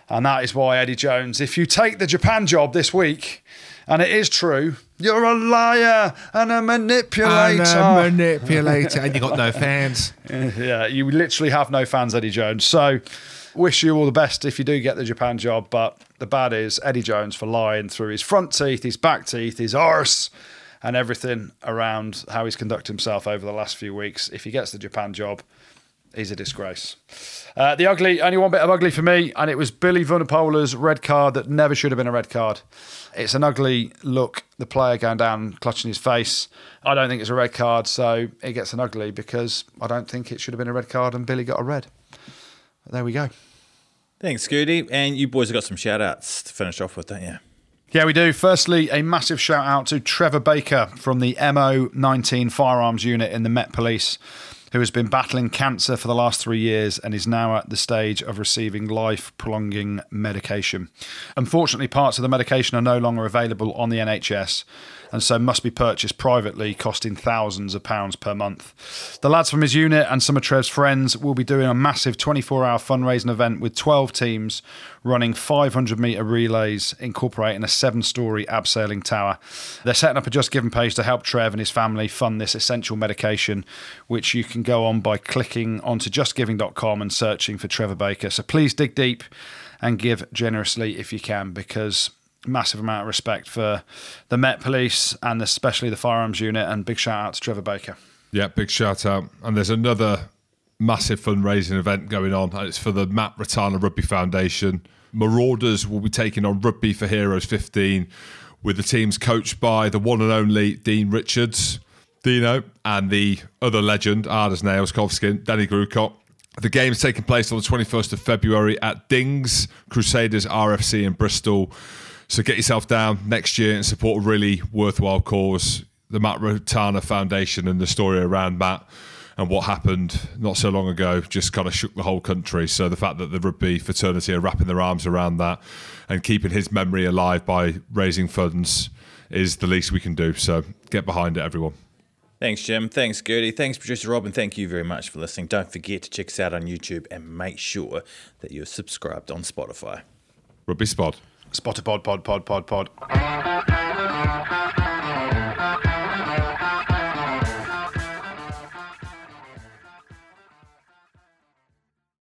Speaker 1: And that is why, Eddie Jones, if you take the Japan job this week, and it is true, you're a liar and a manipulator.
Speaker 2: And a manipulator. and you got no fans.
Speaker 1: yeah, you literally have no fans, Eddie Jones. So, wish you all the best if you do get the Japan job. But the bad is Eddie Jones for lying through his front teeth, his back teeth, his arse and everything around how he's conducted himself over the last few weeks. If he gets the Japan job, he's a disgrace. Uh, the ugly, only one bit of ugly for me, and it was Billy Vunipola's red card that never should have been a red card. It's an ugly look, the player going down, clutching his face. I don't think it's a red card, so it gets an ugly because I don't think it should have been a red card, and Billy got a red. But there we go.
Speaker 3: Thanks, Scooty. And you boys have got some shout outs to finish off with, don't you?
Speaker 1: Yeah, we do. Firstly, a massive shout out to Trevor Baker from the MO19 firearms unit in the Met Police, who has been battling cancer for the last three years and is now at the stage of receiving life prolonging medication. Unfortunately, parts of the medication are no longer available on the NHS and so must be purchased privately, costing thousands of pounds per month. The lads from his unit and some of Trev's friends will be doing a massive 24 hour fundraising event with 12 teams running 500 metre relays, incorporating a seven story abseiling tower. They're setting up a Just Giving page to help Trev and his family fund this essential medication, which you can go on by clicking onto justgiving.com and searching for Trevor Baker. So please dig deep and give generously if you can, because massive amount of respect for the Met Police and especially the firearms unit. And big shout out to Trevor Baker.
Speaker 2: Yeah, big shout out. And there's another massive fundraising event going on. It's for the Matt Ratana Rugby Foundation. Marauders will be taking on Rugby for Heroes 15 with the teams coached by the one and only Dean Richards, Dino, and the other legend, hard as nails, Kovskin, Danny Grewcock. The game's taking place on the 21st of February at Dings Crusaders RFC in Bristol. So get yourself down next year and support a really worthwhile cause, the Matt Ratana Foundation and the story around Matt and what happened not so long ago just kind of shook the whole country. So the fact that the rugby fraternity are wrapping their arms around that and keeping his memory alive by raising funds is the least we can do. So get behind it, everyone.
Speaker 3: Thanks, Jim. Thanks, Gertie. Thanks, producer Rob, and thank you very much for listening. Don't forget to check us out on YouTube and make sure that you're subscribed on Spotify.
Speaker 2: Rugby Spot.
Speaker 1: Spotterpod, pod, pod, pod, pod.